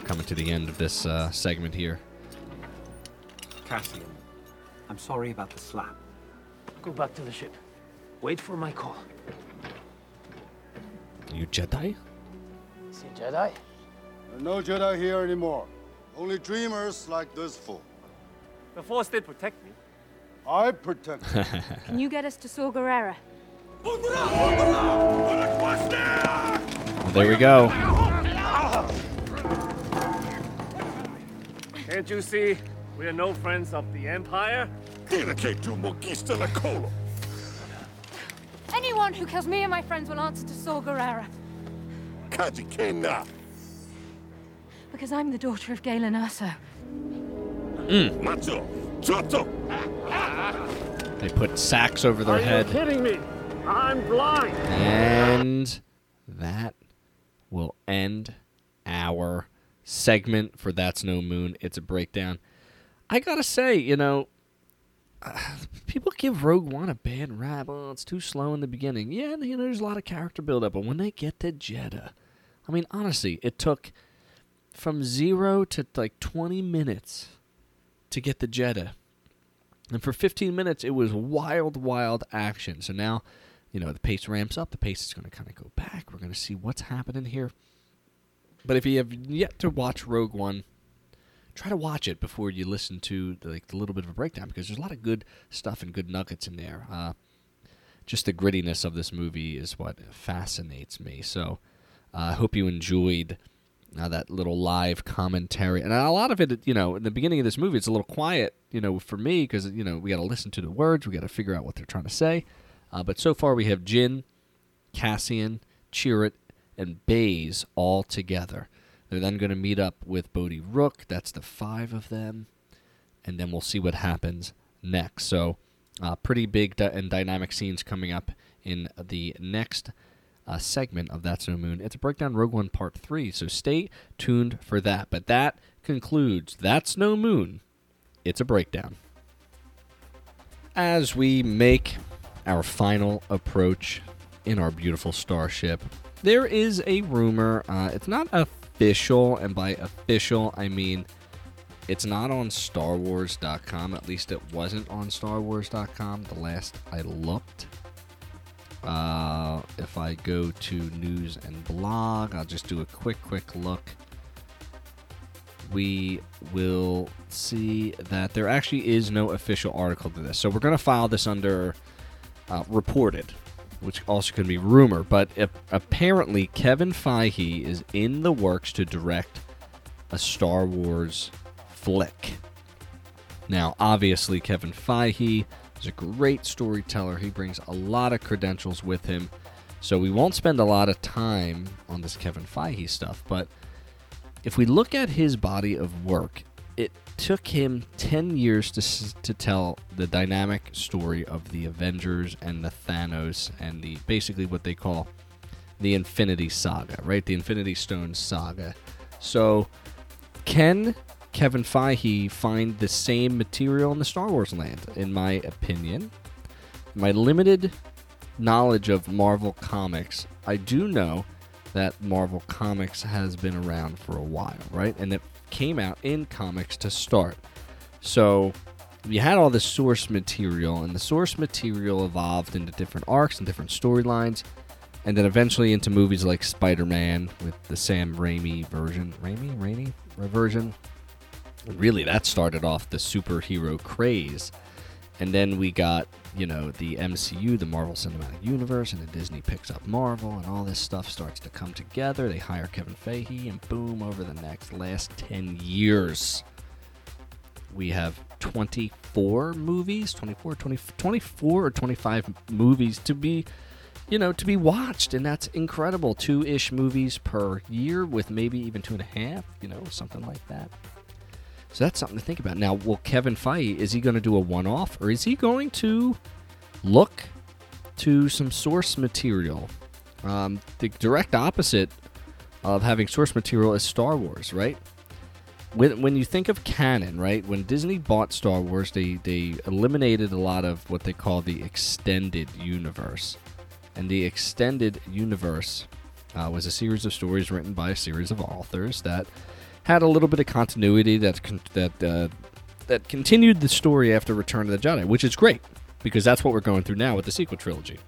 Coming to the end of this uh, segment here. Cassian, I'm sorry about the slap. Go back to the ship. Wait for my call. You Jedi? See Jedi? There are no Jedi here anymore. Only dreamers like this fool. The Force did protect me. I protect. [laughs] Can you get us to Saw Gerrera? There we go. Can't you see we are no friends of the Empire? Anyone who kills me and my friends will answer to Saw Gerrera. Because I'm the daughter of Galen Erso. Hmm. They put sacks over their Are head. you kidding me? I'm blind. And that will end our segment for That's No Moon. It's a breakdown. I gotta say, you know, [sighs] people give Rogue One a bad rap. Oh, it's too slow in the beginning. Yeah, you know, there's a lot of character buildup, but when they get to Jedha, I mean, honestly, it took from zero to like 20 minutes to get the Jedha. And for 15 minutes, it was wild, wild action. So now, you know, the pace ramps up. The pace is going to kind of go back. We're going to see what's happening here. But if you have yet to watch Rogue One, try to watch it before you listen to the, like the little bit of a breakdown because there's a lot of good stuff and good nuggets in there. Uh, just the grittiness of this movie is what fascinates me. So uh, I hope you enjoyed uh, that little live commentary. And a lot of it, you know, in the beginning of this movie, it's a little quiet, you know, for me because, you know, we got to listen to the words, we got to figure out what they're trying to say. Uh, but so far, we have Jyn, Cassian, Chirrut, and Baze all together. They're then going to meet up with Bodhi Rook. That's the five of them. And then we'll see what happens next. So, uh, pretty big di- and dynamic scenes coming up in the next uh, segment of That's No Moon. It's a breakdown Rogue One Part 3. So, stay tuned for that. But that concludes That's No Moon. It's a breakdown. As we make our final approach in our beautiful starship, there is a rumor. Uh, it's not official, and by official, I mean it's not on StarWars.com. At least it wasn't on StarWars.com the last I looked. Uh, if I go to news and blog, I'll just do a quick, quick look. We will see that there actually is no official article to this. So we're going to file this under uh, reported, which also could be rumor. But apparently, Kevin Feige is in the works to direct a Star Wars flick. Now, obviously, Kevin Feige is a great storyteller. He brings a lot of credentials with him. So we won't spend a lot of time on this Kevin Feige stuff. But if we look at his body of work, it took him 10 years to, to tell the dynamic story of the Avengers and the Thanos and the basically what they call the Infinity Saga, right? The Infinity Stone Saga. So, can Kevin Feige find the same material in the Star Wars land? In my opinion, my limited knowledge of Marvel Comics, I do know that Marvel Comics has been around for a while, right? And it came out in comics to start. So you had all the source material, and the source material evolved into different arcs and different storylines, and then eventually into movies like Spider Man with the Sam Raimi version. Raimi? Raimi? Version? Really, that started off the superhero craze. And then we got, you know, the MCU, the Marvel Cinematic Universe, and then Disney picks up Marvel, and all this stuff starts to come together. They hire Kevin Feige, and boom, over the next last 10 years, we have 24 movies, 24, 20, 24 or 25 movies to be, you know, to be watched. And that's incredible. Two ish movies per year with maybe even two and a half, you know, something like that. So that's something to think about. Now, will Kevin Feige, is he going to do a one off or is he going to look to some source material? Um, the direct opposite of having source material is Star Wars, right? When, when you think of canon, right? When Disney bought Star Wars, they, they eliminated a lot of what they call the extended universe. And the extended universe uh, was a series of stories written by a series of authors that had a little bit of continuity that con- that uh, that continued the story after Return of the Jedi, which is great because that's what we're going through now with the sequel trilogy.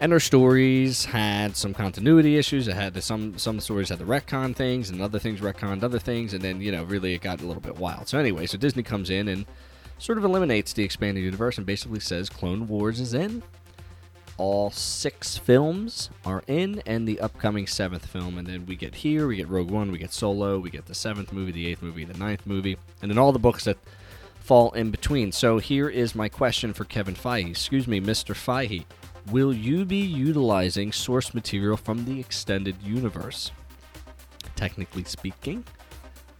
And our stories had some continuity issues. It had some some stories had the retcon things, and other things retconned other things, and then you know really it got a little bit wild. So anyway, so Disney comes in and sort of eliminates the expanded universe and basically says Clone Wars is in, all six films are in, and the upcoming seventh film. And then we get here, we get Rogue One, we get Solo, we get the seventh movie, the eighth movie, the ninth movie, and then all the books that fall in between. So here is my question for Kevin Feige. Excuse me, Mr. Feige. Will you be utilizing source material from the extended universe? Technically speaking,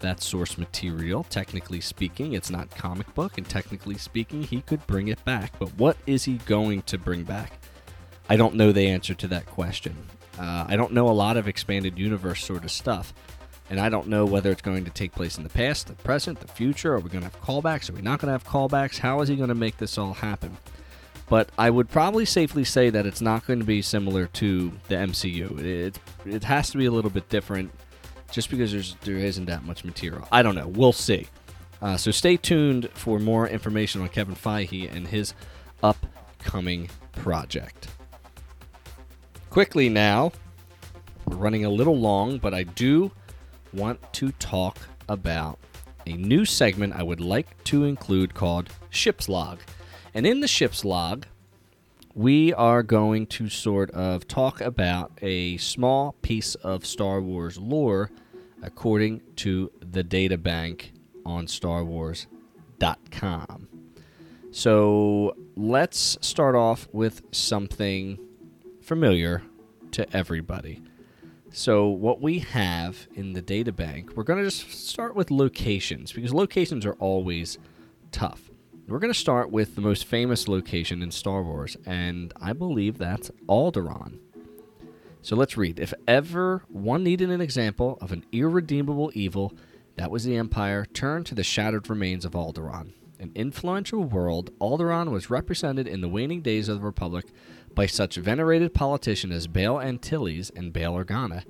that source material. Technically speaking, it's not comic book, and technically speaking, he could bring it back. But what is he going to bring back? I don't know the answer to that question. Uh, I don't know a lot of expanded universe sort of stuff. And I don't know whether it's going to take place in the past, the present, the future. Are we going to have callbacks? Are we not going to have callbacks? How is he going to make this all happen? But I would probably safely say that it's not going to be similar to the MCU. It, it has to be a little bit different just because there's, there isn't that much material. I don't know. We'll see. Uh, so stay tuned for more information on Kevin Feige and his upcoming project. Quickly now, we're running a little long, but I do want to talk about a new segment I would like to include called Ship's Log. And in the Ship's Log, we are going to sort of talk about a small piece of Star Wars lore according to the data bank on StarWars.com. So let's start off with something familiar to everybody. So, what we have in the data bank, we're going to just start with locations because locations are always tough. We're going to start with the most famous location in Star Wars, and I believe that's Alderaan. So let's read. If ever one needed an example of an irredeemable evil, that was the Empire, turn to the shattered remains of Alderaan. An influential world, Alderaan was represented in the waning days of the Republic by such venerated politicians as Bail Antilles and Bail Organa.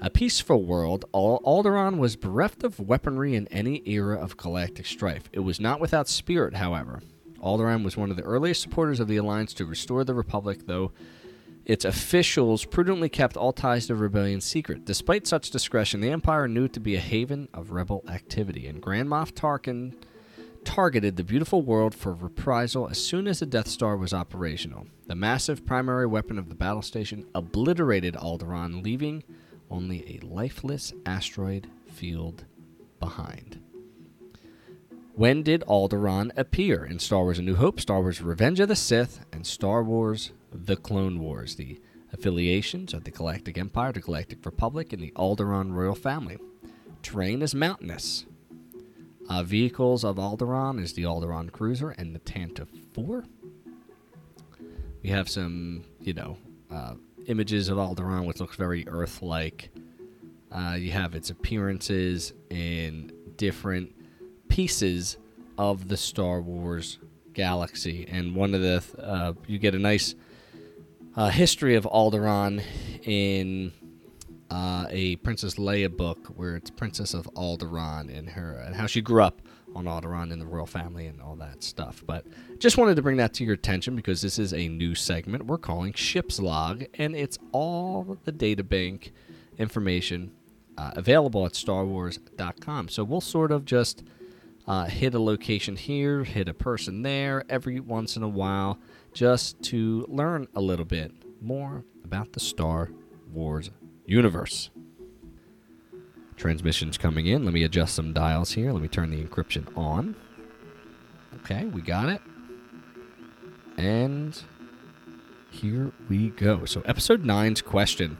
A peaceful world, Alderaan was bereft of weaponry in any era of galactic strife. It was not without spirit, however. Alderaan was one of the earliest supporters of the Alliance to restore the Republic, though its officials prudently kept all ties to rebellion secret. Despite such discretion, the Empire knew it to be a haven of rebel activity, and Grand Moff Tarkin targeted the beautiful world for reprisal as soon as the Death Star was operational. The massive primary weapon of the battle station obliterated Alderaan, leaving only a lifeless asteroid field behind. When did Alderaan appear in Star Wars A New Hope, Star Wars Revenge of the Sith, and Star Wars The Clone Wars? The affiliations of the Galactic Empire, the Galactic Republic, and the Alderaan royal family. Terrain is mountainous, uh, vehicles of Alderaan is the Alderaan Cruiser and the Tantive 4. We have some, you know, uh, images of Alderaan, which looks very Earth like. Uh, you have its appearances in different pieces of the Star Wars galaxy, and one of the uh, you get a nice uh, history of Alderaan in uh, a Princess Leia book where it's Princess of Alderaan and her and how she grew up on Alderaan in the royal family and all that stuff. But just wanted to bring that to your attention because this is a new segment we're calling Ship's Log, and it's all the databank information uh, available at StarWars.com. So we'll sort of just uh, hit a location here, hit a person there every once in a while, just to learn a little bit more about the Star Wars universe. Transmissions coming in. Let me adjust some dials here. Let me turn the encryption on. Okay, we got it. And here we go. So, episode 9's question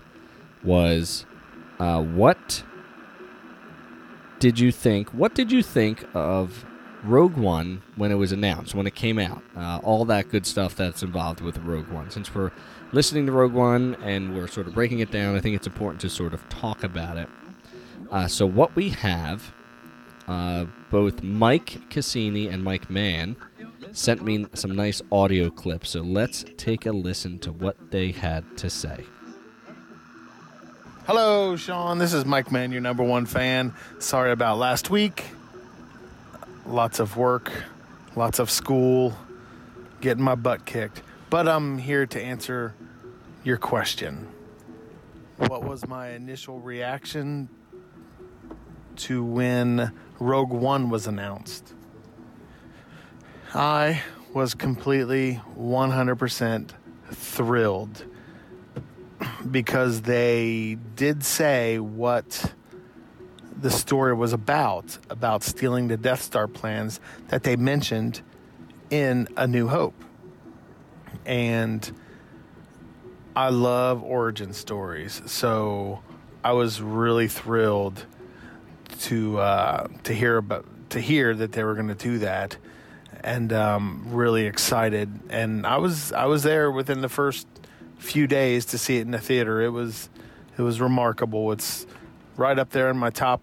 was uh, What did you think? What did you think of Rogue One when it was announced, when it came out? Uh, all that good stuff that's involved with Rogue One. Since we're listening to Rogue One and we're sort of breaking it down, I think it's important to sort of talk about it. Uh, so, what we have, uh, both Mike Cassini and Mike Mann sent me some nice audio clips. So, let's take a listen to what they had to say. Hello, Sean. This is Mike Mann, your number one fan. Sorry about last week. Lots of work, lots of school, getting my butt kicked. But I'm here to answer your question. What was my initial reaction to when Rogue One was announced? I was completely 100% thrilled because they did say what the story was about about stealing the Death Star plans that they mentioned in A New Hope. And I love origin stories, so I was really thrilled to uh, to hear about to hear that they were going to do that, and um, really excited. And I was I was there within the first few days to see it in the theater. It was it was remarkable. It's right up there in my top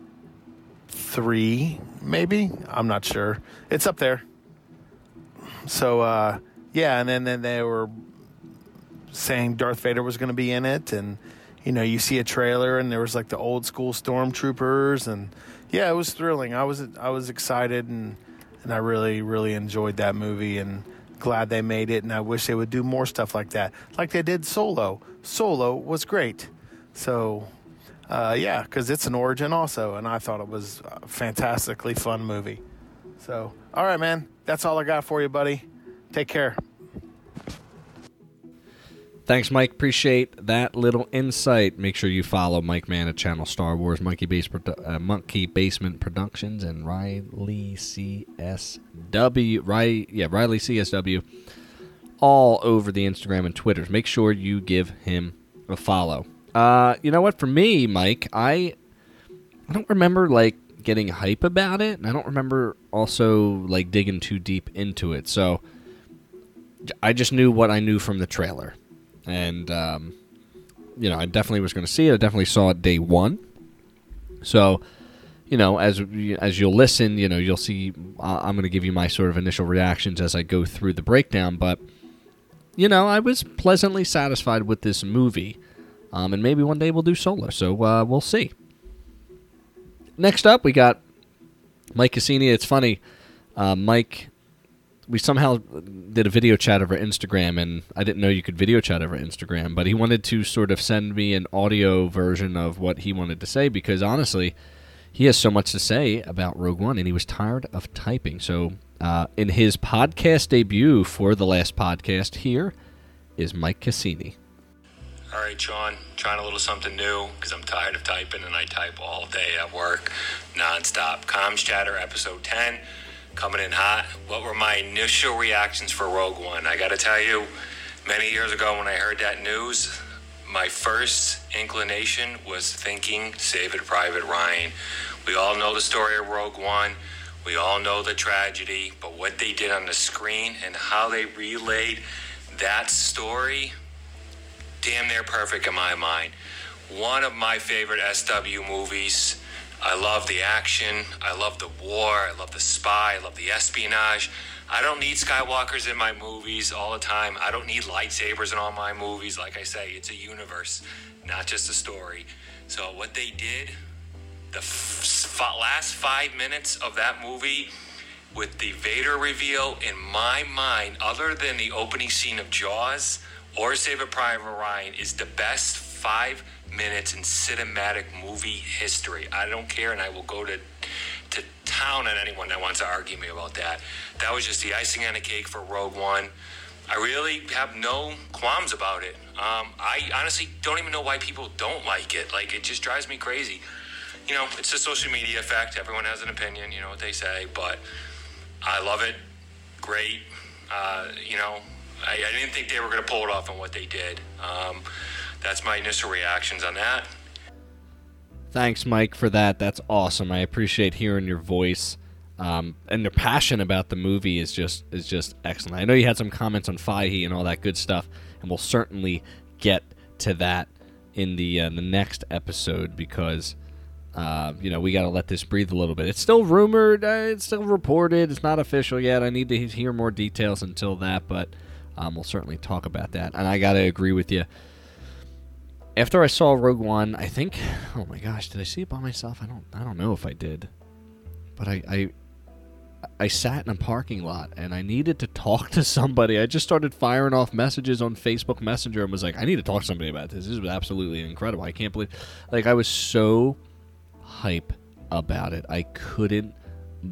three, maybe. I'm not sure. It's up there. So uh, yeah, and then then they were saying Darth Vader was going to be in it, and you know you see a trailer and there was like the old school stormtroopers, and yeah, it was thrilling. I was I was excited and and I really really enjoyed that movie and glad they made it, and I wish they would do more stuff like that, like they did Solo. Solo was great. So, uh, yeah, because it's an origin also, and I thought it was a fantastically fun movie. So, all right, man, that's all I got for you, buddy. Take care. Thanks, Mike. Appreciate that little insight. Make sure you follow Mike Mann at Channel Star Wars, Monkey, Base, uh, Monkey Basement Productions, and Riley CSW. Riley, yeah, Riley CSW. All over the Instagram and Twitters. Make sure you give him a follow. Uh, you know what? For me, Mike, I I don't remember like getting hype about it, and I don't remember also like digging too deep into it. So I just knew what I knew from the trailer and um, you know, I definitely was going to see it. I definitely saw it day one. So, you know, as as you'll listen, you know, you'll see. I'm going to give you my sort of initial reactions as I go through the breakdown. But, you know, I was pleasantly satisfied with this movie, um, and maybe one day we'll do solo. So uh, we'll see. Next up, we got Mike Cassini. It's funny, uh, Mike we somehow did a video chat over Instagram, and I didn't know you could video chat over Instagram, but he wanted to sort of send me an audio version of what he wanted to say because honestly, he has so much to say about Rogue One, and he was tired of typing. So, uh, in his podcast debut for the last podcast, here is Mike Cassini. All right, Sean, trying a little something new because I'm tired of typing and I type all day at work, nonstop. Comms Chatter, episode 10 coming in hot. What were my initial reactions for Rogue One? I got to tell you, many years ago when I heard that news, my first inclination was thinking Saving Private Ryan. We all know the story of Rogue One. We all know the tragedy, but what they did on the screen and how they relayed that story, damn near perfect in my mind. One of my favorite SW movies I love the action. I love the war. I love the spy. I love the espionage. I don't need Skywalkers in my movies all the time. I don't need lightsabers in all my movies. Like I say, it's a universe, not just a story. So what they did, the f- last five minutes of that movie with the Vader reveal, in my mind, other than the opening scene of Jaws or Saving Private Ryan, is the best five minutes in cinematic movie history. I don't care, and I will go to to town on anyone that wants to argue me about that. That was just the icing on the cake for Rogue One. I really have no qualms about it. Um, I honestly don't even know why people don't like it. Like, it just drives me crazy. You know, it's a social media effect. Everyone has an opinion, you know what they say, but I love it. Great. Uh, you know, I, I, didn't think they were going to pull it off on what they did. Um, that's my initial reactions on that. Thanks, Mike, for that. That's awesome. I appreciate hearing your voice. Um, and your passion about the movie is just is just excellent. I know you had some comments on Feige and all that good stuff, and we'll certainly get to that in the uh, the next episode because uh, you know we got to let this breathe a little bit. It's still rumored, uh, it's still reported, it's not official yet. I need to hear more details until that, but um, we'll certainly talk about that. And I got to agree with you after I saw Rogue One, I think, oh my gosh, did I see it by myself? I don't, I don't know if I did, but I, I, I sat in a parking lot and I needed to talk to somebody. I just started firing off messages on Facebook Messenger and was like, I need to talk to somebody about this. This is absolutely incredible. I can't believe, like, I was so hype about it. I couldn't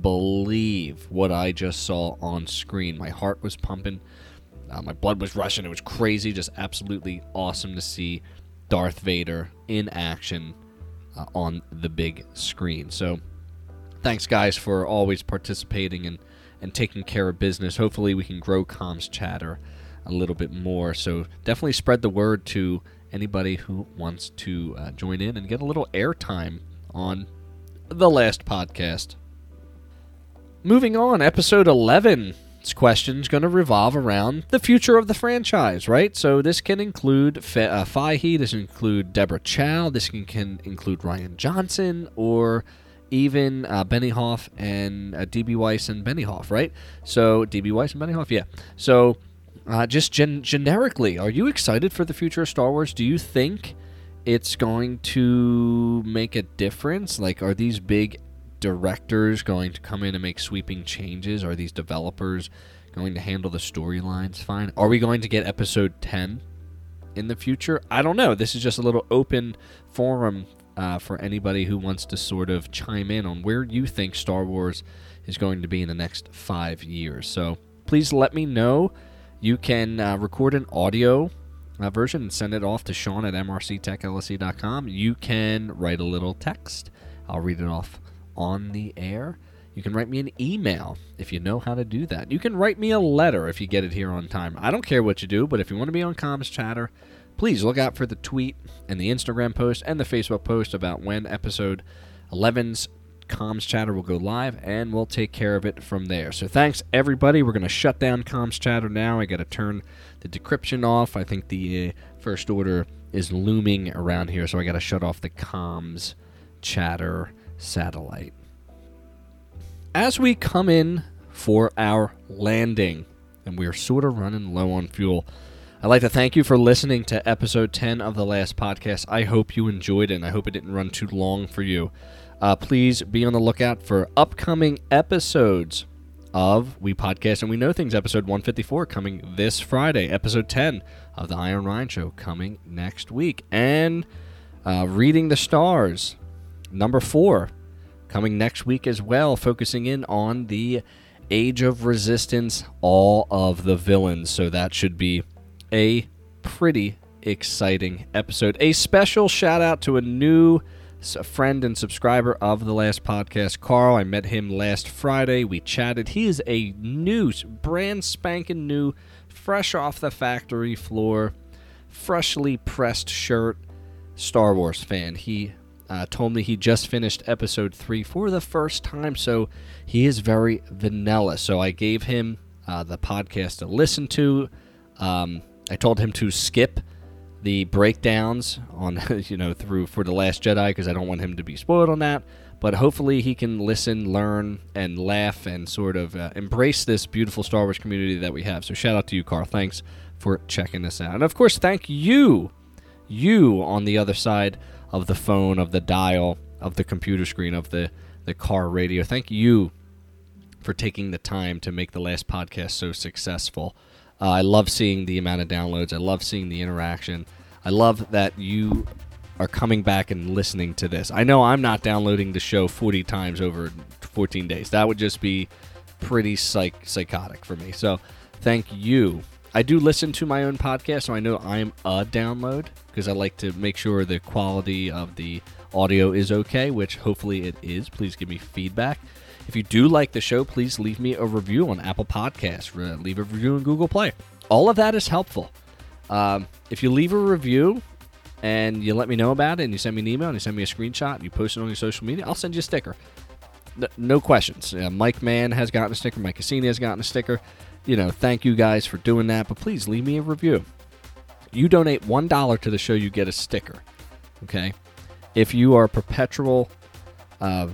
believe what I just saw on screen. My heart was pumping. Uh, my blood was rushing. It was crazy. Just absolutely awesome to see Darth Vader in action uh, on the big screen. So, thanks, guys, for always participating and, and taking care of business. Hopefully, we can grow comms chatter a little bit more. So, definitely spread the word to anybody who wants to uh, join in and get a little airtime on the last podcast. Moving on, episode 11 question's going to revolve around the future of the franchise, right? So this can include Fe- uh, Feige, this can include Deborah Chow, this can, can include Rian Johnson, or even uh, Benioff and uh, DB Weiss and Benioff, right? So DB Weiss and Benioff, yeah. So uh, just gen- generically, are you excited for the future of Star Wars? Do you think it's going to make a difference? Like, are these big directors going to come in and make sweeping changes? Are these developers going to handle the storylines fine? Are we going to get episode 10 in the future? I don't know. This is just a little open forum uh, for anybody who wants to sort of chime in on where you think Star Wars is going to be in the next five years. So please let me know. You can uh, record an audio uh, version and send it off to Sean at mrctechllc.com. You can write a little text. I'll read it off on the air. You can write me an email if you know how to do that. You can write me a letter if you get it here on time. I don't care what you do, but if you want to be on Comms Chatter, please look out for the tweet and the Instagram post and the Facebook post about when episode 11's Comms Chatter will go live, and we'll take care of it from there. So thanks, everybody. We're going to shut down Comms Chatter now. I got to turn the decryption off. I think the uh, first order is looming around here, so I got to shut off the Comms Chatter satellite. As we come in for our landing, and we're sort of running low on fuel, I'd like to thank you for listening to episode 10 of the last podcast. I hope you enjoyed it, and I hope it didn't run too long for you. Uh, please be on the lookout for upcoming episodes of We Podcast and We Know Things, episode 154, coming this Friday, episode 10 of The Iron Ryan Show, coming next week, and uh, Reading the Stars, number four, coming next week as well, focusing in on the Age of Resistance, all of the villains. So that should be a pretty exciting episode. A special shout out to a new friend and subscriber of the last podcast, Carl. I met him last Friday. We chatted. He is a new, brand spanking new, fresh off the factory floor, freshly pressed shirt Star Wars fan. He uh, told me he just finished episode three for the first time, so he is very vanilla. So I gave him uh, the podcast to listen to. Um, I told him to skip the breakdowns on [laughs] you know through for the Last Jedi because I don't want him to be spoiled on that. But hopefully he can listen, learn, and laugh, and sort of uh, embrace this beautiful Star Wars community that we have. So shout out to you, Carl. Thanks for checking this out, and of course, thank you, you on the other side of the phone, of the dial, of the computer screen, of the the car radio. Thank you for taking the time to make the last podcast so successful. Uh, I love seeing the amount of downloads. I love seeing the interaction. I love that you are coming back and listening to this. I know I'm not downloading the show 40 times over 14 days. That would just be pretty psych- psychotic for me. So, thank you. I do listen to my own podcast, so I know I'm a download because I like to make sure the quality of the audio is okay, which hopefully it is. Please give me feedback. If you do like the show, please leave me a review on Apple Podcasts. Leave a review on Google Play. All of that is helpful. Um, if you leave a review and you let me know about it, and you send me an email, and you send me a screenshot, and you post it on your social media, I'll send you a sticker. No questions. Uh, Mike Mann has gotten a sticker. Mike Cassini has gotten a sticker. You know, thank you guys for doing that. But please leave me a review. You donate one dollar to the show, you get a sticker. Okay. If you are a perpetual uh,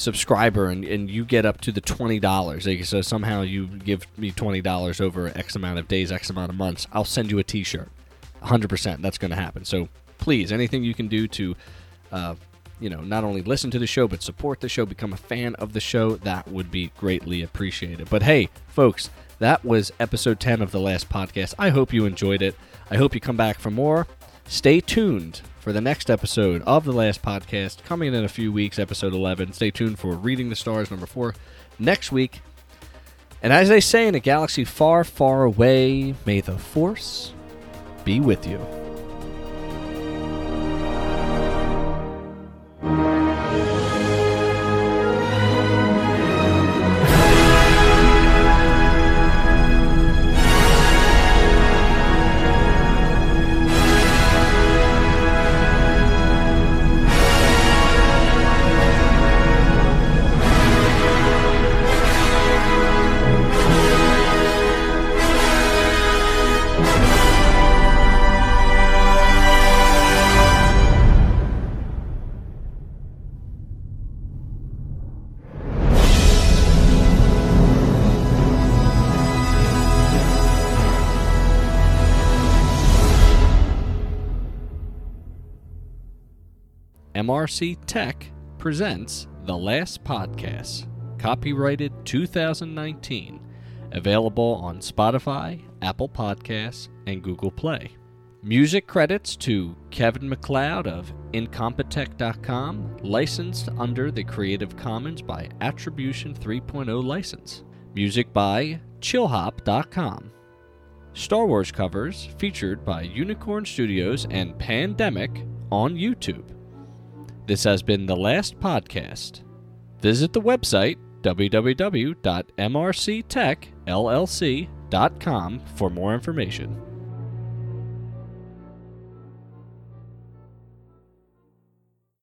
subscriber and, and you get up to the $20 like, so somehow you give me $20 over x amount of days x amount of months i'll send you a t-shirt 100% that's going to happen so please anything you can do to uh, you know not only listen to the show but support the show become a fan of the show that would be greatly appreciated but hey folks that was episode 10 of the last podcast i hope you enjoyed it i hope you come back for more stay tuned for the next episode of the last podcast coming in a few weeks, episode 11. Stay tuned for Reading the Stars number four next week. And as they say in a galaxy far, far away, may the Force be with you. MRC Tech presents The Last Podcast, copyrighted 2019, available on Spotify, Apple Podcasts, and Google Play. Music credits to Kevin MacLeod of Incompetech.com, licensed under the Creative Commons by Attribution 3.0 license. Music by Chillhop.com. Star Wars covers featured by Unicorn Studios and Pandemic on YouTube. This has been the last podcast. Visit the website www.mrctechllc.com for more information.